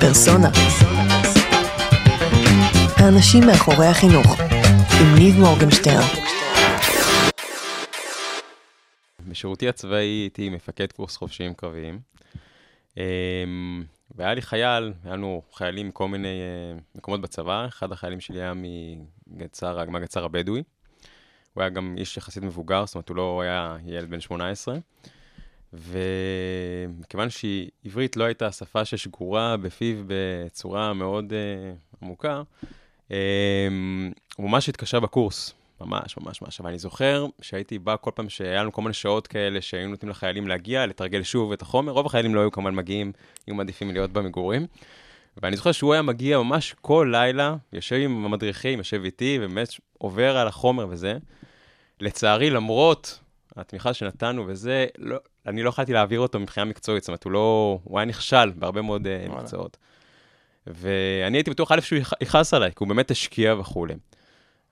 פרסונה. האנשים מאחורי החינוך, עם ניב מורגנשטרן. בשירותי הצבאי הייתי מפקד קורס חופשיים קרביים. אמ, והיה לי חייל, היה לנו חיילים מכל מיני אה, מקומות בצבא, אחד החיילים שלי היה מגצר, מהגצר הבדואי. הוא היה גם איש יחסית מבוגר, זאת אומרת, הוא לא היה ילד בן 18. ומכיוון שעברית לא הייתה שפה ששגורה בפיו בצורה מאוד uh, עמוקה, um, הוא ממש התקשה בקורס, ממש, ממש, ממש. אבל אני זוכר שהייתי בא כל פעם שהיה לנו כל מיני שעות כאלה שהיינו נותנים לחיילים להגיע, לתרגל שוב את החומר. רוב החיילים לא היו כמובן מגיעים, היו מעדיפים להיות במגורים. ואני זוכר שהוא היה מגיע ממש כל לילה, יושב עם המדריכים, יושב איתי, ובאמת עובר על החומר וזה. לצערי, למרות התמיכה שנתנו וזה, לא, אני לא יכולתי להעביר אותו מבחינה מקצועית, זאת אומרת, הוא לא, הוא היה נכשל בהרבה מאוד uh, מקצועות. ואני הייתי בטוח, א', שהוא יכעס עליי, כי הוא באמת השקיע וכולי.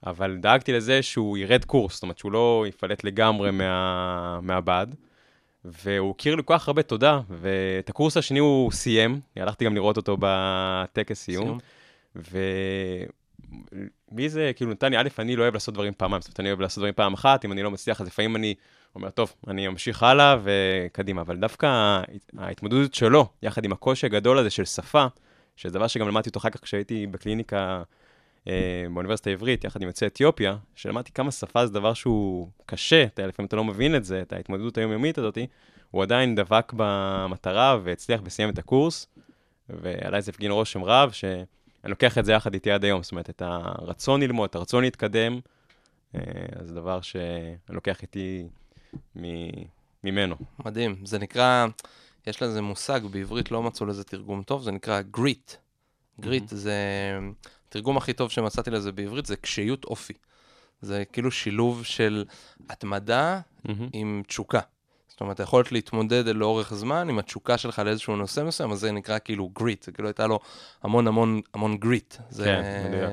אבל דאגתי לזה שהוא ירד קורס, זאת אומרת, שהוא לא יפלט לגמרי מה, מהבד. והוא הכיר לי כל כך הרבה תודה, ואת הקורס השני הוא סיים, הלכתי גם לראות אותו בטקס סיום. סיום. מי זה, כאילו, נתן לי, א', אני לא אוהב לעשות דברים פעמיים, זאת אומרת, אני אוהב לעשות דברים פעם אחת, אם אני לא מצליח, אז לפעמים אני אומר, טוב, אני אמשיך הלאה וקדימה, אבל דווקא ההתמודדות שלו, יחד עם הקושי הגדול הזה של שפה, שזה דבר שגם למדתי אותו אחר כך כשהייתי בקליניקה אה, באוניברסיטה העברית, יחד עם יוצאי אתיופיה, שלמדתי כמה שפה זה דבר שהוא קשה, אתה, לפעמים אתה לא מבין את זה, את ההתמודדות היומיומית הזאת, הוא עדיין דבק במטרה והצליח וסיים את הקורס, ועליי זה הפגין רושם רב, ש... אני לוקח את זה יחד איתי עד היום, זאת אומרת, את הרצון ללמוד, את הרצון להתקדם, אה, זה דבר שאני לוקח איתי ממנו. מדהים, זה נקרא, יש לזה מושג, בעברית לא מצאו לזה תרגום טוב, זה נקרא גריט. גריט mm-hmm. זה, התרגום הכי טוב שמצאתי לזה בעברית זה קשיות אופי. זה כאילו שילוב של התמדה mm-hmm. עם תשוקה. זאת אומרת, היכולת להתמודד לאורך זמן עם התשוקה שלך לאיזשהו נושא מסוים, אז זה נקרא כאילו גריט, זה כאילו הייתה לו המון המון המון גריט. זה... כן, מדויק.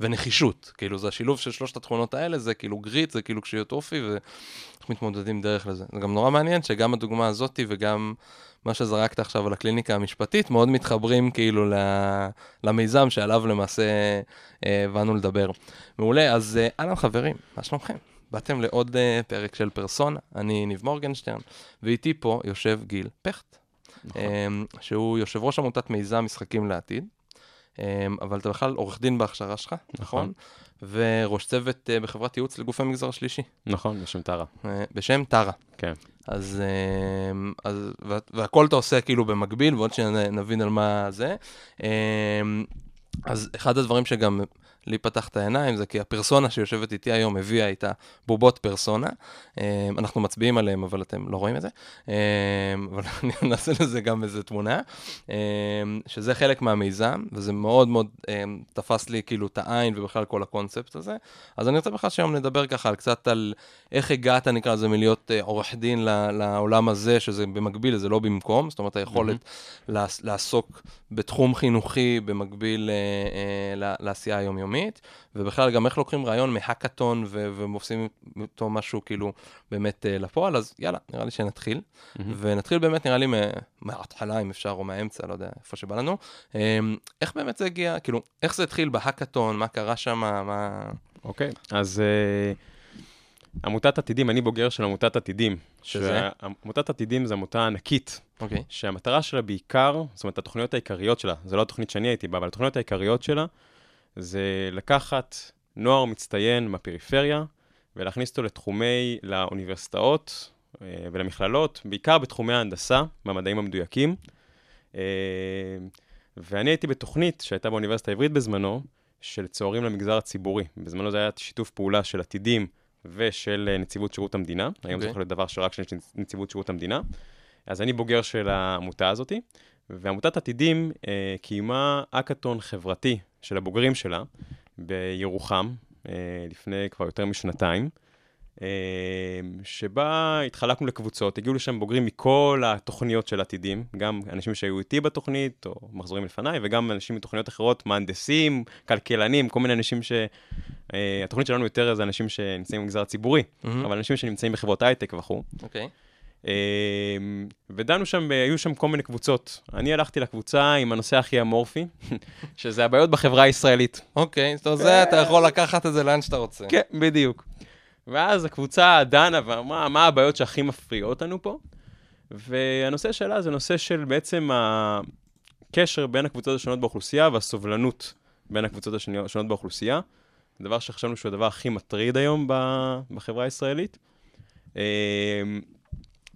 ונחישות, כאילו זה השילוב של שלושת התכונות האלה, זה כאילו גריט, זה כאילו קשיות אופי, ואנחנו מתמודדים דרך לזה. זה גם נורא מעניין שגם הדוגמה הזאתי וגם מה שזרקת עכשיו על הקליניקה המשפטית, מאוד מתחברים כאילו למיזם שעליו למעשה אה, באנו לדבר. מעולה, אז אה, אהלן חברים, מה שלומכם? באתם לעוד uh, פרק של פרסונה, אני ניב מורגנשטרן, ואיתי פה יושב גיל פכט, נכון. um, שהוא יושב ראש עמותת מיזם משחקים לעתיד, um, אבל אתה בכלל עורך דין בהכשרה שלך, נכון? נכון? וראש צוות uh, בחברת ייעוץ לגופי מגזר שלישי. נכון, בשם טרה. Uh, בשם טרה. כן. אז, uh, אז והכל אתה עושה כאילו במקביל, ועוד שנבין על מה זה. אז אחד הדברים שגם לי פתח את העיניים, זה כי הפרסונה שיושבת איתי היום הביאה איתה בובות פרסונה. אמ, אנחנו מצביעים עליהם, אבל אתם לא רואים את זה. אמ, אבל אני אעשה לזה גם איזה תמונה, אמ, שזה חלק מהמיזם, וזה מאוד מאוד תפס לי כאילו את העין ובכלל כל הקונספט הזה. אז אני רוצה בכלל שהיום נדבר ככה על קצת על איך הגעת, נקרא לזה, מלהיות אה, עורך דין לעולם הזה, שזה במקביל, זה לא במקום, זאת אומרת, היכולת mm-hmm. לעסוק בתחום חינוכי במקביל אה, אה, לעשייה היומיומית. מקומית, ובכלל גם איך לוקחים רעיון מהאקתון ועושים אותו משהו כאילו באמת uh, לפועל, אז יאללה, נראה לי שנתחיל. Mm-hmm. ונתחיל באמת, נראה לי, מההתחלה, אם אפשר, או מהאמצע, לא יודע, איפה שבא לנו. Um, איך באמת זה הגיע, כאילו, איך זה התחיל בהאקתון, מה קרה שם, מה... אוקיי, okay, אז... Uh... עמותת עתידים, אני בוגר של עמותת עתידים. שזה? עמותת עתידים זו עמותה ענקית. אוקיי. Okay. שהמטרה שלה בעיקר, זאת אומרת, התוכניות העיקריות שלה, זו לא התוכנית שאני הייתי בה, אבל התוכניות העיקריות שלה, זה לקחת נוער מצטיין מהפריפריה ולהכניס אותו לתחומי, לאוניברסיטאות אה, ולמכללות, בעיקר בתחומי ההנדסה, במדעים המדויקים. אה, ואני הייתי בתוכנית שהייתה באוניברסיטה העברית בזמנו, של צוערים למגזר הציבורי. בזמנו זה היה שיתוף פעולה של עתידים ושל אה, נציבות שירות המדינה. Okay. היום זה אוקיי. יכול להיות דבר שרק של נציבות שירות המדינה. אז אני בוגר של העמותה הזאת, ועמותת עתידים אה, קיימה אקתון חברתי של הבוגרים שלה בירוחם, אה, לפני כבר יותר משנתיים, אה, שבה התחלקנו לקבוצות, הגיעו לשם בוגרים מכל התוכניות של עתידים, גם אנשים שהיו איתי בתוכנית, או מחזורים לפניי, וגם אנשים מתוכניות אחרות, מהנדסים, כלכלנים, כל מיני אנשים ש... התוכנית שלנו יותר זה אנשים שנמצאים במגזר הציבורי, mm-hmm. אבל אנשים שנמצאים בחברות הייטק וכו'. אוקיי. Okay. אה, ודנו שם, היו שם כל מיני קבוצות. אני הלכתי לקבוצה עם הנושא הכי אמורפי, שזה הבעיות בחברה הישראלית. אוקיי, זאת אומרת, זה אתה יכול לקחת את זה לאן שאתה רוצה. כן, בדיוק. ואז הקבוצה דנה ואמרה, מה הבעיות שהכי מפריעות לנו פה? והנושא שלה זה נושא של בעצם הקשר בין הקבוצות השונות באוכלוסייה והסובלנות בין הקבוצות השונות באוכלוסייה. דבר שחשבנו שהוא הדבר הכי מטריד היום בחברה הישראלית.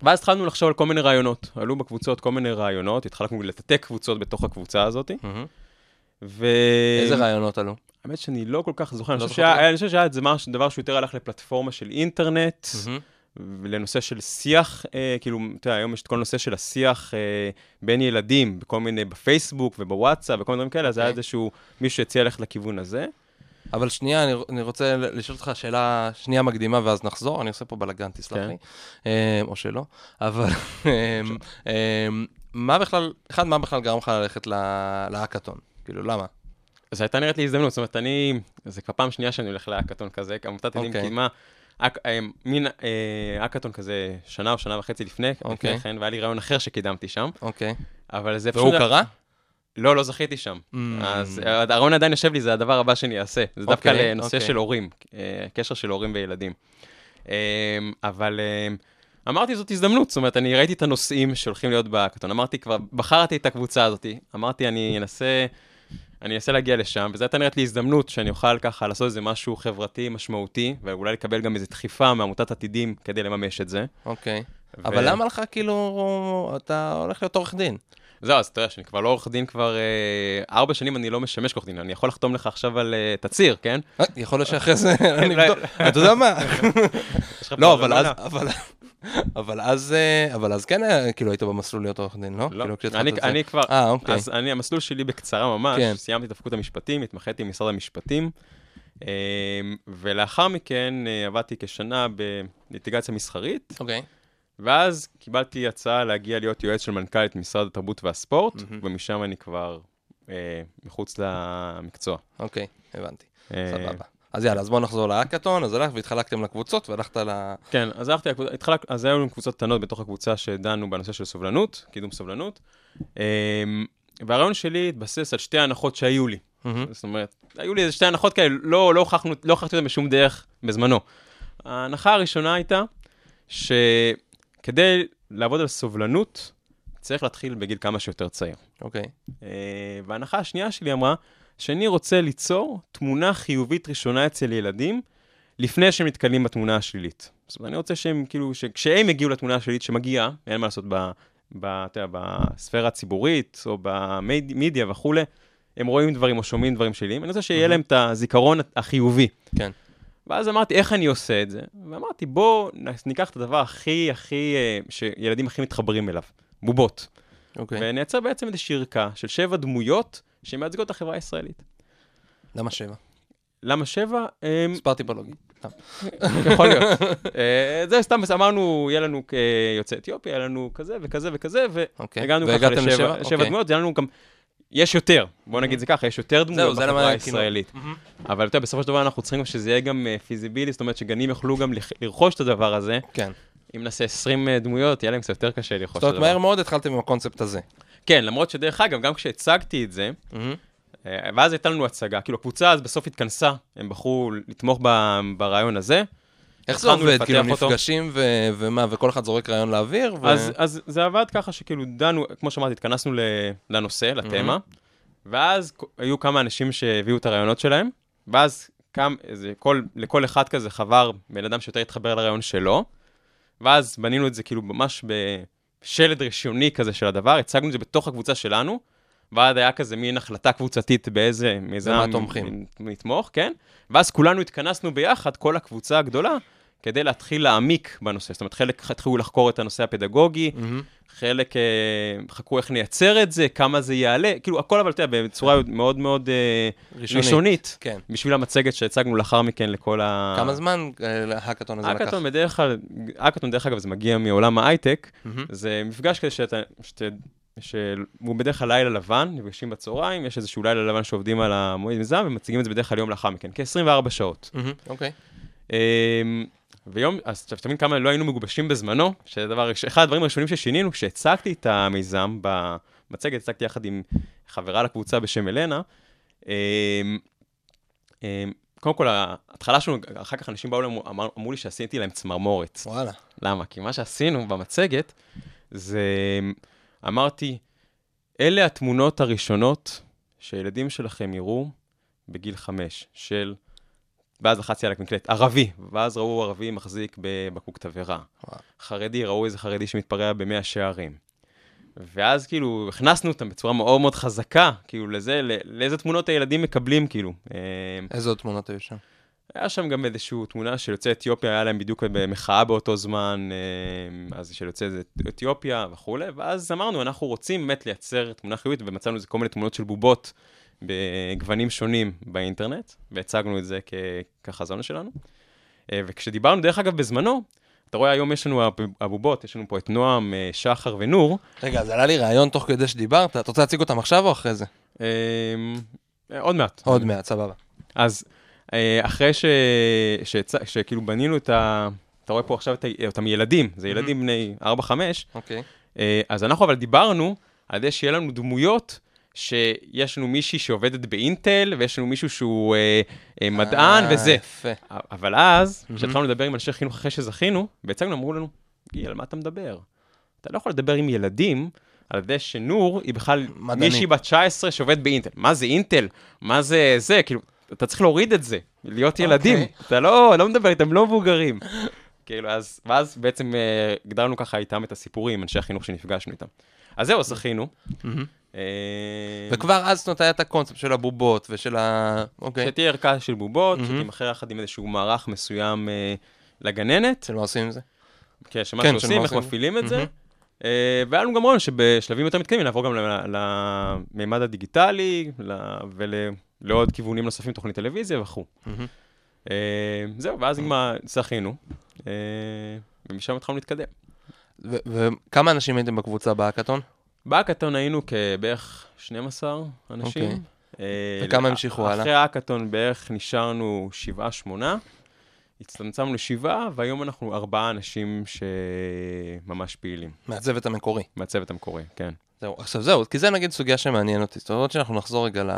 ואז התחלנו לחשוב על כל מיני רעיונות. עלו בקבוצות כל מיני רעיונות, התחלנו לתתק קבוצות בתוך הקבוצה הזאת. ו... איזה רעיונות עלו? האמת שאני לא כל כך זוכר, לא אני חושב שהיה איזה דבר שיותר הלך לפלטפורמה של אינטרנט, לנושא של שיח, אה, כאילו, אתה יודע, היום יש את כל הנושא של השיח אה, בין ילדים, בכל מיני, בפייסבוק ובוואטסאפ וכל מיני דברים כאלה, אז היה אוקיי. איזשהו, מישהו שהציע ללכת לכיוון הזה. אבל שנייה, אני, אני רוצה לשאול אותך שאלה שנייה מקדימה ואז נחזור, אני עושה פה בלאגן, תסלח כן. לי, אה, או שלא, אבל מה בכלל, אחד, מה בכלל גרם לך ללכת להאקתון? כאילו, למה? זו הייתה נראית לי הזדמנות, זאת אומרת, אני, זה כבר פעם שנייה שאני הולך להאקתון כזה, עמותת עדים אוקיי. קיימה, אה, מין האקתון כזה שנה או שנה וחצי לפני, אוקיי. לפני כן, והיה לי רעיון אחר שקידמתי שם. אוקיי. אבל זה פשוט... והוא קרה? לא, לא זכיתי שם. Mm. אז הרעיון עדיין יושב לי, זה הדבר הבא שאני אעשה. זה דווקא אוקיי, לנושא אוקיי. של הורים, אה, קשר של הורים וילדים. אמ, אבל אמ, אמרתי, זאת הזדמנות, זאת אומרת, אני ראיתי את הנושאים שהולכים להיות בהאקתון. אמרתי, כבר בחרתי את הקבוצה הזאת. אמרתי, אני אנסה... אני אנסה להגיע לשם, וזו הייתה נראית לי הזדמנות שאני אוכל ככה לעשות איזה משהו חברתי משמעותי, ואולי לקבל גם איזו דחיפה מעמותת עתידים כדי לממש את זה. אוקיי. ו... אבל למה לך כאילו, אתה הולך להיות עורך דין? זהו, אז אתה יודע שאני כבר לא עורך דין כבר אה, ארבע שנים, אני לא משמש כעורך דין, אני יכול לחתום לך עכשיו על אה, תצהיר, כן? אה, יכול להיות שאחרי זה אני אבדוק, אתה יודע מה? לא, אבל אז, אבל אז, אבל אז כן, כאילו היית במסלול להיות עורך דין, לא? לא, כאילו, אני, אני כבר, אה, אוקיי. אז אני, המסלול שלי בקצרה ממש, כן. סיימתי את הפקות המשפטים, התמחיתי במשרד המשפטים, ולאחר מכן עבדתי כשנה בליטיגציה מסחרית. אוקיי. ואז קיבלתי הצעה להגיע להיות יועץ של מנכ"לית משרד התרבות והספורט, mm-hmm. ומשם אני כבר אה, מחוץ למקצוע. אוקיי, okay, הבנתי. אה... סבבה. אז יאללה, אז בואו נחזור להאקתון, אז הלכת והתחלקתם לקבוצות והלכת ל... כן, אז הלכתי, התחלק, אז היו לנו קבוצות קטנות בתוך הקבוצה שדנו בנושא של סובלנות, קידום סובלנות. אה, והרעיון שלי התבסס על שתי הנחות שהיו לי. Mm-hmm. זאת אומרת, היו לי איזה שתי הנחות כאלה, לא, לא הוכחנו, לא הוכחתי אותן בשום דרך בזמנו. ההנחה הראשונה הייתה, ש... כדי לעבוד על סובלנות, צריך להתחיל בגיל כמה שיותר צעיר. אוקיי. Okay. אה, וההנחה השנייה שלי אמרה, שאני רוצה ליצור תמונה חיובית ראשונה אצל ילדים, לפני שהם נתקלים בתמונה השלילית. זאת אומרת, אני רוצה שהם, כאילו, שכשהם יגיעו לתמונה השלילית שמגיעה, אין מה לעשות ב, ב, אתה יודע, בספירה הציבורית, או במדיה וכולי, הם רואים דברים או שומעים דברים שליליים, אני רוצה שיהיה להם את הזיכרון החיובי. כן. ואז אמרתי, איך אני עושה את זה? ואמרתי, בואו ניקח את הדבר הכי, הכי, אה, שילדים הכי מתחברים אליו, בובות. אוקיי. Okay. ונייצר בעצם איזושהי ערכה של שבע דמויות שמייצגות את החברה הישראלית. למה שבע? למה שבע? מספר טיפולוגי. יכול להיות. אה, זה סתם אמרנו, יהיה לנו כיוצאי אתיופיה, יהיה לנו כזה וכזה וכזה, אוקיי. והגענו ככה לשבע אוקיי. דמויות, יהיה לנו גם יש יותר, בוא נגיד זה ככה, יש יותר דמויות בחברה הישראלית. אבל אתה יודע, בסופו של דבר אנחנו צריכים שזה יהיה גם פיזיבילי, אה, זאת אומרת שגנים יוכלו גם לרכוש את הדבר הזה. כן. אם נעשה 20 אה, דמויות, יהיה להם קצת יותר קשה לרכוש את הדבר. זאת אומרת, מהר מאוד התחלתם עם הקונספט הזה. כן, למרות שדרך אגב, גם כשהצגתי את זה, אה, ואז הייתה לנו הצגה, כאילו הקבוצה אז בסוף התכנסה, הם בחרו לתמוך ברעיון הזה. איך זה עובד? כאילו נפגשים ומה, וכל אחד זורק רעיון לאוויר? אז, אז זה עבד ככה שכאילו דנו, כמו שאמרתי, התכנסנו לנושא, לתמה, ואז היו כמה אנשים שהביאו את הרעיונות שלהם, ואז קם איזה, כל, לכל אחד כזה חבר בן אדם שיותר התחבר לרעיון שלו, ואז בנינו את זה כאילו ממש בשלד רישיוני כזה של הדבר, הצגנו את זה בתוך הקבוצה שלנו, ואז היה כזה מין החלטה קבוצתית באיזה מיזם נתמוך, כן? ואז כולנו התכנסנו ביחד, כל הקבוצה הגדולה, כדי להתחיל להעמיק בנושא. זאת אומרת, חלק התחילו לחקור את הנושא הפדגוגי, mm-hmm. חלק אה, חכו איך נייצר את זה, כמה זה יעלה, כאילו הכל אבל, אתה יודע, בצורה מאוד מאוד אה, ראשונית, ראשונית כן. בשביל המצגת שהצגנו לאחר מכן לכל ה... כמה זמן אה, ההאקתון הזה לקח? האקתון בדרך כלל, האקתון דרך אגב זה מגיע מעולם ההייטק, mm-hmm. זה מפגש כזה שאתה, שאתה שהוא בדרך כלל לילה לבן, נפגשים בצהריים, יש איזשהו לילה לבן שעובדים על המועד מיזם, ומציגים את זה בדרך כלל יום לאחר מכן, כ-24 שעות. אוקיי. אמ, ויום, אז אתה מבין כמה לא היינו מגובשים בזמנו, שדבר, אחד הדברים הראשונים ששינינו, כשהצגתי את המיזם במצגת, הצגתי יחד עם חברה לקבוצה בשם אלנה, אמ, אמ, קודם כל, ההתחלה שלנו, אחר כך אנשים באו, אמרו, אמר, אמרו לי שעשיתי להם צמרמורת. וואלה. למה? כי מה שעשינו במצגת, זה, אמרתי, אלה התמונות הראשונות שהילדים שלכם יראו בגיל חמש, של, ואז לחצתי על המקלט, ערבי, ואז ראו ערבי מחזיק בבקבוק תבערה. חרדי, ראו איזה חרדי שמתפרע במאה שערים. ואז כאילו הכנסנו אותם בצורה מאוד מאוד חזקה, כאילו לזה, לאיזה תמונות הילדים מקבלים, כאילו. איזה עוד תמונות היו שם? היה שם גם איזושהי תמונה של יוצאי אתיופיה, היה להם בדיוק במחאה באותו זמן, אז של יוצאי אתיופיה וכולי, ואז אמרנו, אנחנו רוצים באמת לייצר תמונה חיובית, ומצאנו איזה כל מיני תמונות של בובות בגוונים שונים באינטרנט, והצגנו את זה כחזון שלנו. וכשדיברנו, דרך אגב, בזמנו, אתה רואה, היום יש לנו הבובות, יש לנו פה את נועם, שחר ונור. רגע, אז עלה לי רעיון תוך כדי שדיברת, אתה רוצה להציג אותם עכשיו או אחרי זה? עוד מעט. עוד מעט, סבבה. אז אחרי. שכאילו בנינו את ה... אתה רואה פה עכשיו את אותם ילדים, זה ילדים בני 4-5. אוקיי. אז אנחנו אבל דיברנו על זה שיהיה לנו דמויות שיש לנו מישהי שעובדת באינטל, ויש לנו מישהו שהוא אה, אה, מדען אה, וזה. יפה. אבל אז, כשהתחלנו לדבר עם אנשי חינוך אחרי שזכינו, והצגנו, אמרו לנו, גיל, על מה אתה מדבר? אתה לא יכול לדבר עם ילדים על זה שנור היא בכלל מדענית. מישהי בת 19 שעובדת באינטל. מה זה אינטל? מה זה זה? כאילו, אתה צריך להוריד את זה, להיות ילדים. אוקיי. אתה לא, לא מדבר איתם, לא מבוגרים. כאילו, אז, ואז בעצם אה, הגדרנו ככה איתם את הסיפורים, אנשי החינוך שנפגשנו איתם. אז זהו, זכינו. מהמם. אה, וכבר אז זאת אומרת היה את הקונספט של הבובות ושל ה... אוקיי. שתהיה ערכה של בובות. שתימכר יחד עם איזשהו מערך מסוים אה, לגננת, של מה עושים עם זה? כן, שמה כן, שעושים, איך. מפעילים את זה. אה, והיה לנו גם רעיון שבשלבים יותר מתקדמים נעבור גם למימד הדיגיטלי ולעוד כיוונים נוספים, תוכנית טלוויזיה וכו'. זהו, ואז כבר זכינו, ומשם התחלנו להתקדם. וכמה אנשים הייתם בקבוצה בהאקתון? בהאקתון היינו כבערך 12 אנשים. אוקיי. אה, וכמה המשיכו הלאה? אחרי האקתון בערך נשארנו שבעה, שמונה. הצטמצמנו לשבעה, והיום אנחנו ארבעה אנשים שממש פעילים, מהצוות המקורי. מהצוות המקורי, כן. זהו, עכשיו זהו, כי זה נגיד סוגיה שמעניין אותי. זאת אומרת שאנחנו נחזור רגע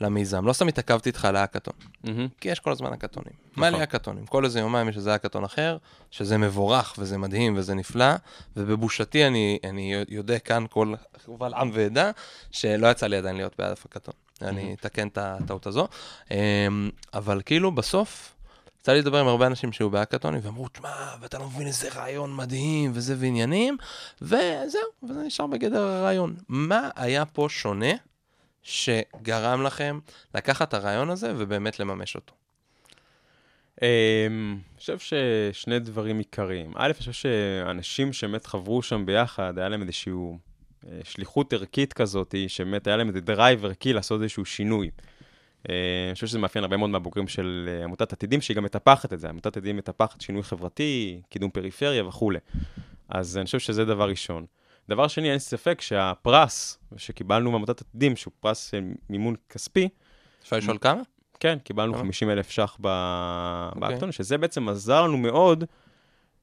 למיזם. לא סתם התעכבתי איתך על האקתון. כי יש כל הזמן האקתונים. נכון. מלא האקתונים. כל איזה יומיים יש איזה האקתון אחר, שזה מבורך וזה מדהים וזה נפלא, ובבושתי אני, אני יודע כאן כל קבל עם ועדה, שלא יצא לי עדיין להיות בעד האקתון. אני אתקן את הטעות הזו. אמ, אבל כאילו בסוף, יצא לי לדבר עם הרבה אנשים שהיו בהאקתונים, ואמרו, תשמע, ואתה לא מבין איזה רעיון מדהים, וזה ועניינים, וזהו, וזה נשאר בגדר הרעיון. מה היה פה שונה שגרם לכם לקחת הרעיון הזה ובאמת לממש אותו? אמ, אני חושב ששני דברים עיקריים. א', אני חושב שאנשים שבאמת חברו שם ביחד, היה להם איזושהי אה, שליחות ערכית כזאת, שבאמת היה להם איזה drive ערכי לעשות איזשהו שינוי. אה, אני חושב שזה מאפיין הרבה מאוד מהבוגרים של אה, עמותת עתידים, שהיא גם מטפחת את זה. עמותת עתידים מטפחת שינוי חברתי, קידום פריפריה וכולי. אז אני חושב שזה דבר ראשון. דבר שני, אין ספק שהפרס שקיבלנו מעמותת עתידים, שהוא פרס אה, מימון כספי, אפשר לשאול כמה? כן, קיבלנו כמה? 50 אלף ש"ח אוקיי. באקטון, שזה בעצם עזר לנו מאוד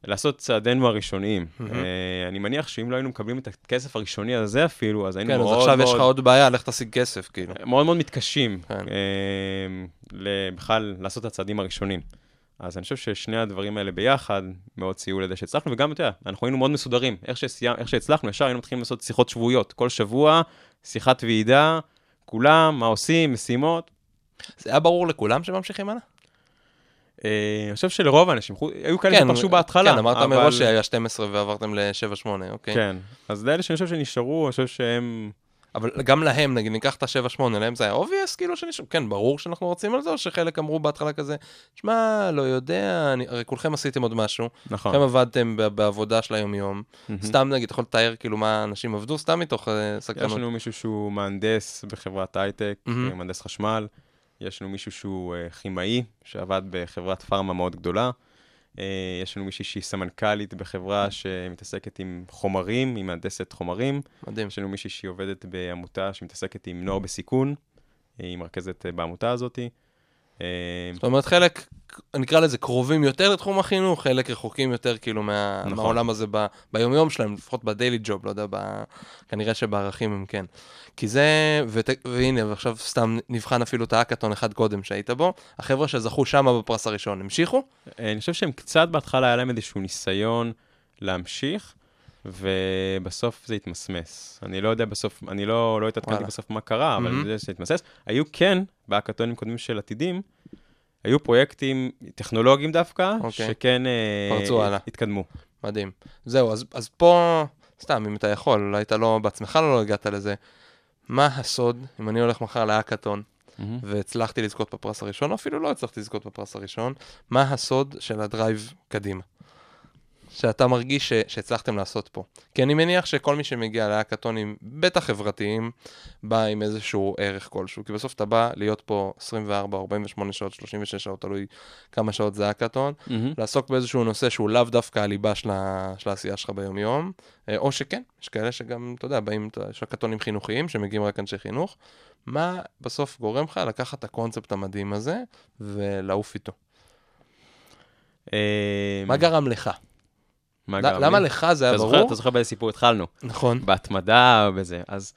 לעשות צעדינו הראשוניים. מהמם. אה, אני מניח שאם לא היינו מקבלים את הכסף הראשוני הזה אפילו, אז היינו כן, אז מאוד עכשיו יש לך מאוד, עוד בעיה, לך תשיג כסף, כאילו. מאוד מאוד מתקשים כן. אה, בכלל לעשות את הצעדים הראשונים. אז אני חושב ששני הדברים האלה ביחד מאוד סייעו לזה שהצלחנו, וגם, אתה יודע, אנחנו היינו מאוד מסודרים. איך, שסיימ, איך שהצלחנו, ישר היינו מתחילים לעשות שיחות שבועיות. כל שבוע, שיחת ועידה, כולם, מה עושים, משימות. זה היה ברור לכולם שממשיכים הלאה? אה, אני חושב שלרוב האנשים, היו כאלה שפרשו בהתחלה. כן, אמרת אבל- מראש שהיה 12 ועברתם ל-7-8, אוקיי. כן, אז לאלה שאני חושב שנשארו, אני חושב שהם... אבל גם להם, נגיד, ניקח את ה-7-8, להם זה היה obvious, כאילו שנשארו, כן, ברור שאנחנו רוצים על זה, או שחלק אמרו בהתחלה כזה, שמע, לא יודע, אני... הרי כולכם עשיתם עוד משהו, נכון. כולכם עבדתם בעבודה של היום-יום, מהמם. סתם נגיד, אתה יכול לתאר כאילו מה אנשים עבדו, סתם מתוך אה, יש סקרנות. לנו מישהו שהוא מהנדס בחברת הייטק. אה, מהנדס חשמל, יש לנו מישהו שהוא אה, כימאי, שעבד בחברת פארמה מאוד גדולה, אה, יש לנו מישהי שהיא סמנכ"לית בחברה שמתעסקת עם חומרים, היא מהנדסת חומרים, מדהים. יש לנו מישהי שהיא עובדת בעמותה שמתעסקת עם נוער בסיכון, היא מרכזת אה, בעמותה הזאת. אה, זאת אומרת, חלק, נקרא לזה קרובים יותר לתחום החינוך, חלק רחוקים יותר כאילו מה, נכון. מהעולם הזה ב, ביומיום שלהם, לפחות בדיילי ג'וב, לא יודע, ב, כנראה שבערכים הם כן. כי זה, ות, והנה, ועכשיו סתם נבחן אפילו את האקתון אחד קודם שהיית בו, החבר'ה שזכו שם בפרס הראשון, המשיכו? אה, אני חושב שהם קצת בהתחלה היה להם איזשהו ניסיון להמשיך, ובסוף זה התמסמס. אני לא יודע בסוף, אני לא, לא התעדכנתי. בסוף מה קרה, אבל מהמם. זה שזה התמסמס. היו כן, בהאקתונים קודמים של עתידים, היו פרויקטים טכנולוגיים דווקא, אוקיי. שכן אה, פרצו הלאה. התקדמו. מדהים. זהו, אז, אז פה, סתם, אם אתה יכול, אולי אתה לא, בעצמך לא הגעת לזה, מה הסוד, אם אני הולך מחר להאקתון, מהמם. והצלחתי לזכות בפרס הראשון, או אפילו לא הצלחתי לזכות בפרס הראשון, מה הסוד של הדרייב קדימה? שאתה מרגיש ש, שהצלחתם לעשות פה. כי אני מניח שכל מי שמגיע להאקתונים, בטח חברתיים, בא עם איזשהו ערך כלשהו. כי בסוף אתה בא להיות פה 24, 48 שעות, 36 שעות, תלוי כמה שעות זה האקתון, מהמם. לעסוק באיזשהו נושא שהוא לאו דווקא הליבה של, ה, של העשייה שלך ביומיום, אה, או שכן, יש כאלה שגם, אתה יודע, באים, יש הקתונים חינוכיים שמגיעים רק אנשי חינוך. מה בסוף גורם לך לקחת את הקונספט המדהים הזה ולעוף איתו? אה, מה גרם לך? למה? לך זה היה ברור? אתה זוכר באיזה סיפור התחלנו? נכון. בהתמדה ובזה. אז,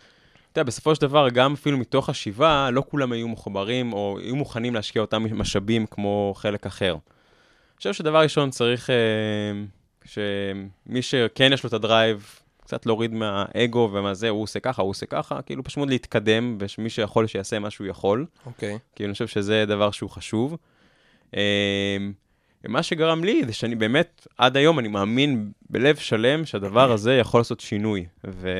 אתה יודע, בסופו של דבר, גם אפילו מתוך השבעה, לא כולם היו מחוברים, או היו מוכנים להשקיע אותם משאבים כמו חלק אחר. אני חושב שדבר ראשון צריך אה, שמי שכן יש לו את הדרייב, קצת להוריד מהאגו ומה זה, הוא עושה ככה, הוא עושה ככה, כאילו פשוט להתקדם, ומי שיכול שיעשה מה שהוא יכול. אוקיי. כי אני חושב שזה דבר שהוא חשוב. אמ, מה שגרם לי זה שאני באמת, עד היום אני מאמין בלב שלם שהדבר הזה יכול לעשות שינוי. ו...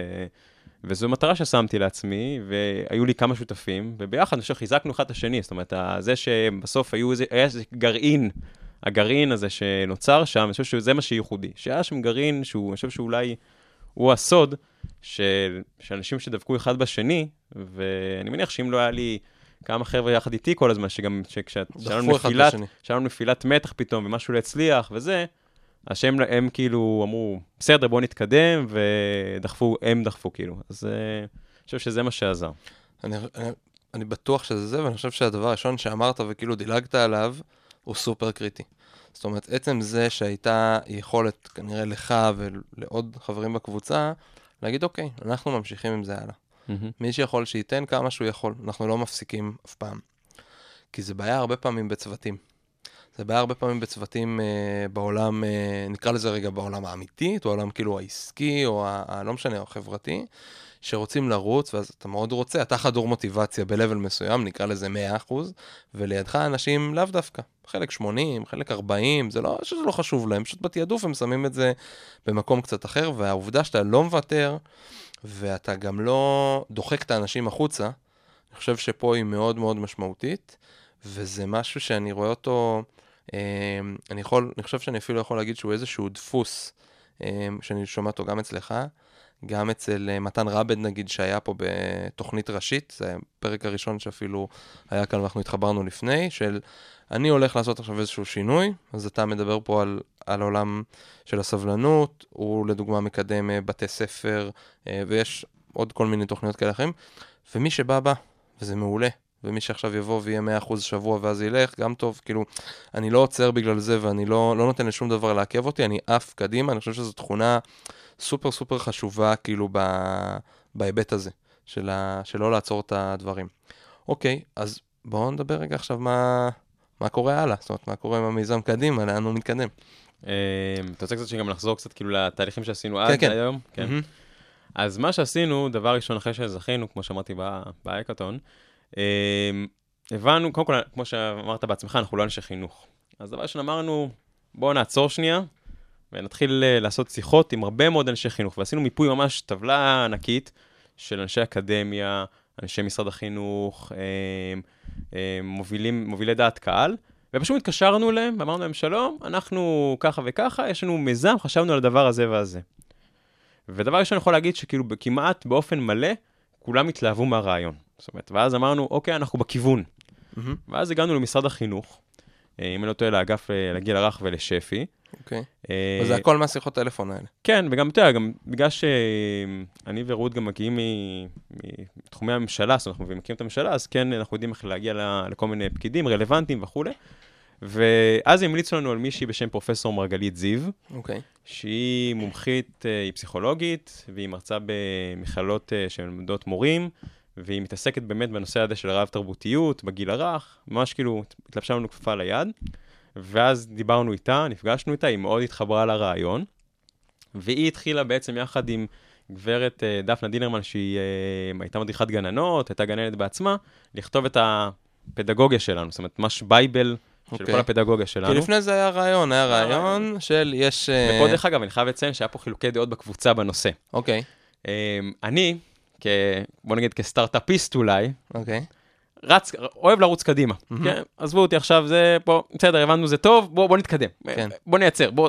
וזו מטרה ששמתי לעצמי, והיו לי כמה שותפים, וביחד אני חושב חיזקנו אחד את השני. זאת אומרת, זה שבסוף היו איזה, היה איזה גרעין, הגרעין הזה שנוצר שם, אני חושב שזה מה שייחודי. שהיה שם גרעין שהוא, אני חושב שאולי הוא הסוד של אנשים שדבקו אחד בשני, ואני מניח שאם לא היה לי כמה חבר'ה יחד איתי כל הזמן, שגם, שכשהיה לנו נפילת, נפילת מתח פתאום, ומשהו לא הצליח, וזה, אז שהם הם כאילו אמרו, בסדר, בואו נתקדם, ודחפו, הם דחפו כאילו. אז אה, אני חושב שזה מה שעזר. אני, אני, אני בטוח שזה זה, ואני חושב שהדבר הראשון שאמרת וכאילו דילגת עליו, הוא סופר קריטי. זאת אומרת, עצם זה שהייתה יכולת, כנראה לך ולעוד חברים בקבוצה, להגיד, אוקיי, אנחנו ממשיכים עם זה הלאה. מי שיכול שייתן כמה שהוא יכול, אנחנו לא מפסיקים אף פעם. כי זה בעיה הרבה פעמים בצוותים. זה בעיה הרבה פעמים בצוותים אה, בעולם, אה, נקרא לזה רגע בעולם האמיתי, בעולם כאילו העסקי, או ה, ה, לא משנה, או החברתי, שרוצים לרוץ, ואז אתה מאוד רוצה, אתה חדור מוטיבציה ב-level מסוים, נקרא לזה 100%, ולידך אנשים לאו דווקא, חלק 80, חלק 40, זה לא שזה לא חשוב להם, פשוט בתעדוף הם שמים את זה במקום קצת אחר, והעובדה שאתה לא מוותר, ואתה גם לא דוחק את האנשים החוצה, אני חושב שפה היא מאוד מאוד משמעותית, וזה משהו שאני רואה אותו, אה, אני יכול, אני חושב שאני אפילו יכול להגיד שהוא איזשהו דפוס, אה, שאני שומע אותו גם אצלך, גם אצל אה, מתן רבד נגיד, שהיה פה בתוכנית ראשית, זה הפרק הראשון שאפילו היה כאן ואנחנו התחברנו לפני, של אני הולך לעשות עכשיו איזשהו שינוי, אז אתה מדבר פה על, על עולם של הסבלנות, הוא לדוגמה מקדם אה, בתי ספר, אה, ויש עוד כל מיני תוכניות כאלה אחרים, ומי שבא בא, וזה מעולה. ומי שעכשיו יבוא ויהיה 100% שבוע ואז ילך, גם טוב, כאילו, אני לא עוצר בגלל זה ואני לא, לא נותן לשום דבר לעכב אותי, אני עף קדימה, אני חושב שזו תכונה סופר סופר חשובה, כאילו, ב, בהיבט הזה, של, ה, של לא לעצור את הדברים. אוקיי, אז בואו נדבר רגע עכשיו מה, מה קורה הלאה, זאת אומרת, מה קורה עם המיזם קדימה, לאן הוא מתקדם. אה, אתה רוצה קצת שגם נחזור קצת כאילו לתהליכים שעשינו עד כן. היום? כן. מהמם. אז מה שעשינו, דבר ראשון אחרי שזכינו, כמו שאמרתי ב- בהאקתון, הבנו, קודם כל, כמו שאמרת בעצמך, אנחנו לא אנשי חינוך. אז דבר ראשון אמרנו, בואו נעצור שנייה, ונתחיל אה, לעשות שיחות עם הרבה מאוד אנשי חינוך. ועשינו מיפוי ממש, טבלה ענקית של אנשי אקדמיה, אנשי משרד החינוך, אה, אה, מובילים, מובילי דעת קהל, ופשוט התקשרנו אליהם ואמרנו להם, שלום, אנחנו ככה וככה, יש לנו מיזם, חשבנו על הדבר הזה והזה. ודבר ראשון, אני יכול להגיד שכאילו כמעט באופן מלא, כולם התלהבו מהרעיון. זאת אומרת, ואז אמרנו, אוקיי, אנחנו בכיוון. מהמם. ואז הגענו למשרד החינוך, אה, אם אני לא טועה, לאגף אה, לגיל הרך ולשפי. אוקיי. אה, וזה הכל מהשיחות טלפון האלה. כן, וגם, אתה יודע, גם בגלל שאני ורות גם מגיעים מ- בתחומי הממשלה, זאת אומרת, אנחנו מכירים את הממשלה, אז כן, אנחנו יודעים איך להגיע לכל מיני פקידים רלוונטיים וכולי. ואז המליצו לנו על מישהי בשם פרופסור מרגלית זיו, אוקיי. שהיא מומחית, אה, היא פסיכולוגית, והיא מרצה במכללות אה, שמלמדות מורים, והיא מתעסקת באמת בנושא הזה של רב-תרבותיות, בגיל הרך, ממש כאילו התלבשה לנו כפפה ליד. ואז דיברנו איתה, נפגשנו איתה, היא מאוד התחברה לרעיון, והיא התחילה בעצם יחד עם גברת אה, דפנה דינרמן, שהיא אה, הייתה מדריכת גננות, הייתה גננת בעצמה, לכתוב את הפדגוגיה שלנו, זאת אומרת, ממש בייבל של אוקיי. כל הפדגוגיה כי שלנו. לפני זה היה רעיון, היה היה רעיון של יש... אה, ופה, דרך אגב, אני חייב לציין שהיה פה חילוקי דעות בקבוצה בנושא. אוקיי, אמ, אני, כ... בוא נגיד כסטארט-אפיסט אולי, אוקיי. רץ, אוהב לרוץ קדימה. מהמם. כן, עזבו אותי עכשיו, זה פה, בסדר, הבנו, זה טוב, בוא, בוא נתקדם. כן. בוא נייצר, בוא...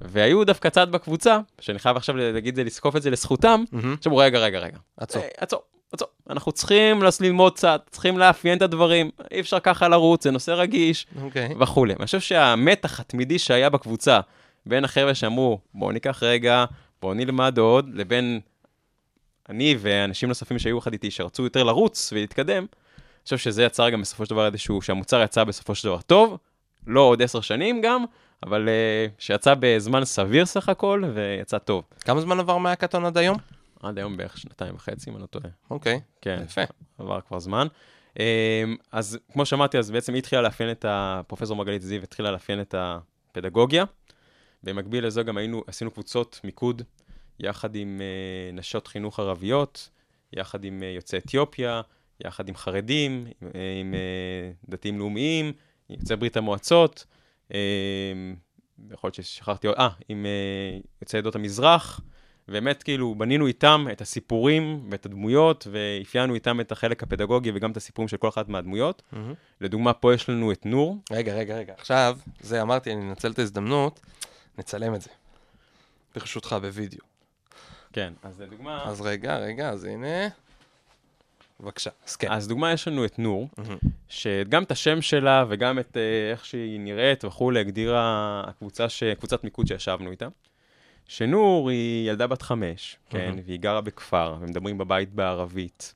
והיו דווקא צד בקבוצה, שאני חייב עכשיו להגיד זה, לזקוף את זה לזכותם, מהמם. שאמרו, רגע, רגע, רגע. עצור. אה, עצור, עצור. אנחנו צריכים ללמוד קצת, צריכים לאפיין את הדברים, אי אפשר ככה לרוץ, זה נושא רגיש, אוקיי. וכולי. אני חושב שהמתח התמידי שהיה בקבוצה בין החבר'ה שאמרו, בואו ניקח רגע, בואו נלמד עוד, לבין אני ואנשים נוספים שהיו יחד איתי, שרצו יותר לרוץ ולהתקדם, אני חושב שזה יצר גם בסופו של דבר איזשהו, שהמוצר יצא בסופו של דבר טוב, לא עוד עשר שנים גם, אבל uh, שיצא בזמן סביר סך הכל, ויצא טוב. כמה זמן עבר מהקאטון עד היום? עד היום בערך שנתיים וחצי, אם אני לא טועה. אוקיי. כן, יפה. עבר כבר זמן. אמ, אז כמו שאמרתי, אז בעצם היא התחילה לאפיין את ה... פרופסור מרגלית זיו התחילה לאפיין את הפדגוגיה. במקביל לזה גם היינו, עשינו קבוצות מיקוד יחד עם uh, נשות חינוך ערביות, יחד עם uh, יוצאי אתיופיה, יחד עם חרדים, עם, uh, עם uh, דתיים לאומיים, עם יוצאי ברית המועצות, um, יכול להיות ששכחתי אה, עם uh, יוצאי עדות המזרח. באמת, כאילו, בנינו איתם את הסיפורים ואת הדמויות, ואפיינו איתם את החלק הפדגוגי וגם את הסיפורים של כל אחת מהדמויות. מהמם. לדוגמה, פה יש לנו את נור. רגע, רגע, רגע. עכשיו, זה אמרתי, אני אנצל את ההזדמנות, נצלם את זה. ברשותך, בווידאו. כן, אז לדוגמה... אז רגע, רגע, אז הנה. בבקשה, אז כן. אז דוגמה, יש לנו את נור. שגם את השם שלה וגם את אה, איך שהיא נראית וכולי, הגדירה הקבוצה ש... קבוצת מיקוד שישבנו איתה. שנור היא ילדה בת חמש, כן. והיא גרה בכפר, ומדברים בבית בערבית.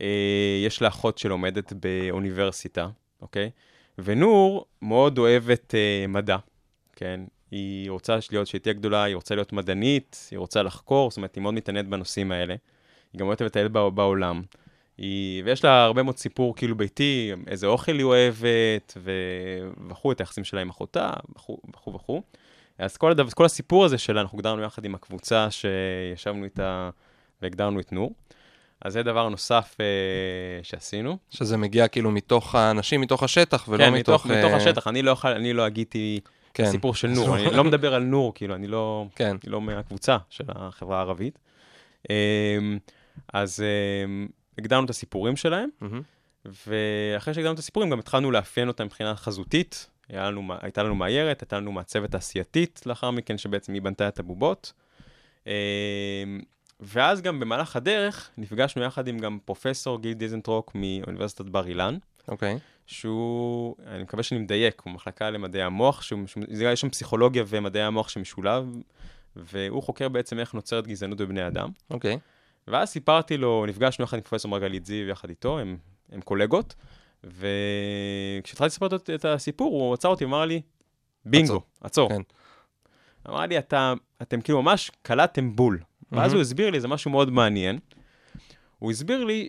אה, יש לה אחות שלומדת באוניברסיטה, אוקיי? ונור מאוד אוהבת אה, מדע, כן? היא רוצה להיות, שהיא תהיה גדולה, היא רוצה להיות מדענית, היא רוצה לחקור, זאת אומרת, היא מאוד מתעניינת בנושאים האלה. היא גם אוהבת לטייל בע- בעולם. היא, ויש לה הרבה מאוד סיפור כאילו ביתי, איזה אוכל היא אוהבת, ו... וכו', את היחסים שלה עם אחותה, וכו' וכו'. אז כל, הדבר, כל הסיפור הזה שלה, אנחנו הגדרנו יחד עם הקבוצה שישבנו איתה והגדרנו את נור. אז זה דבר נוסף אה, שעשינו. שזה מגיע כאילו מתוך האנשים, מתוך השטח, ולא כן, מתוך... מתוך, מתוך אה, השטח. אני לא, יכול, אני לא הגיתי כן. סיפור של נור, אני לא מדבר על נור, כאילו, אני לא, כן. אני לא מהקבוצה של החברה הערבית. אמ, אז אמ, הגדרנו את הסיפורים שלהם. ואחרי שהגדרנו את הסיפורים, גם התחלנו לאפיין אותם מבחינה חזותית. היה לנו, הייתה לנו מאיירת, הייתה לנו מעצבת תעשייתית לאחר מכן, שבעצם היא בנתה את הבובות. אמ, ואז גם במהלך הדרך נפגשנו יחד עם גם פרופסור גיל דיזנטרוק מאוניברסיטת בר אילן, אוקיי. שהוא, אני מקווה שאני מדייק, הוא מחלקה למדעי המוח, שהוא, יש שם פסיכולוגיה ומדעי המוח שמשולב, והוא חוקר בעצם איך נוצרת גזענות בבני אדם. אוקיי. ואז סיפרתי לו, נפגשנו יחד עם פרופסור מרגלית זיו, יחד איתו, הם, הם קולגות, וכשהתחלתי לספר את- את הסיפור, הוא עצר אותי, אמר לי, בינגו, עצור. כן. אמר לי, אתה, אתם כאילו ממש קלעתם בול. ואז מהמם. הוא הסביר לי, זה משהו מאוד מעניין. הוא הסביר לי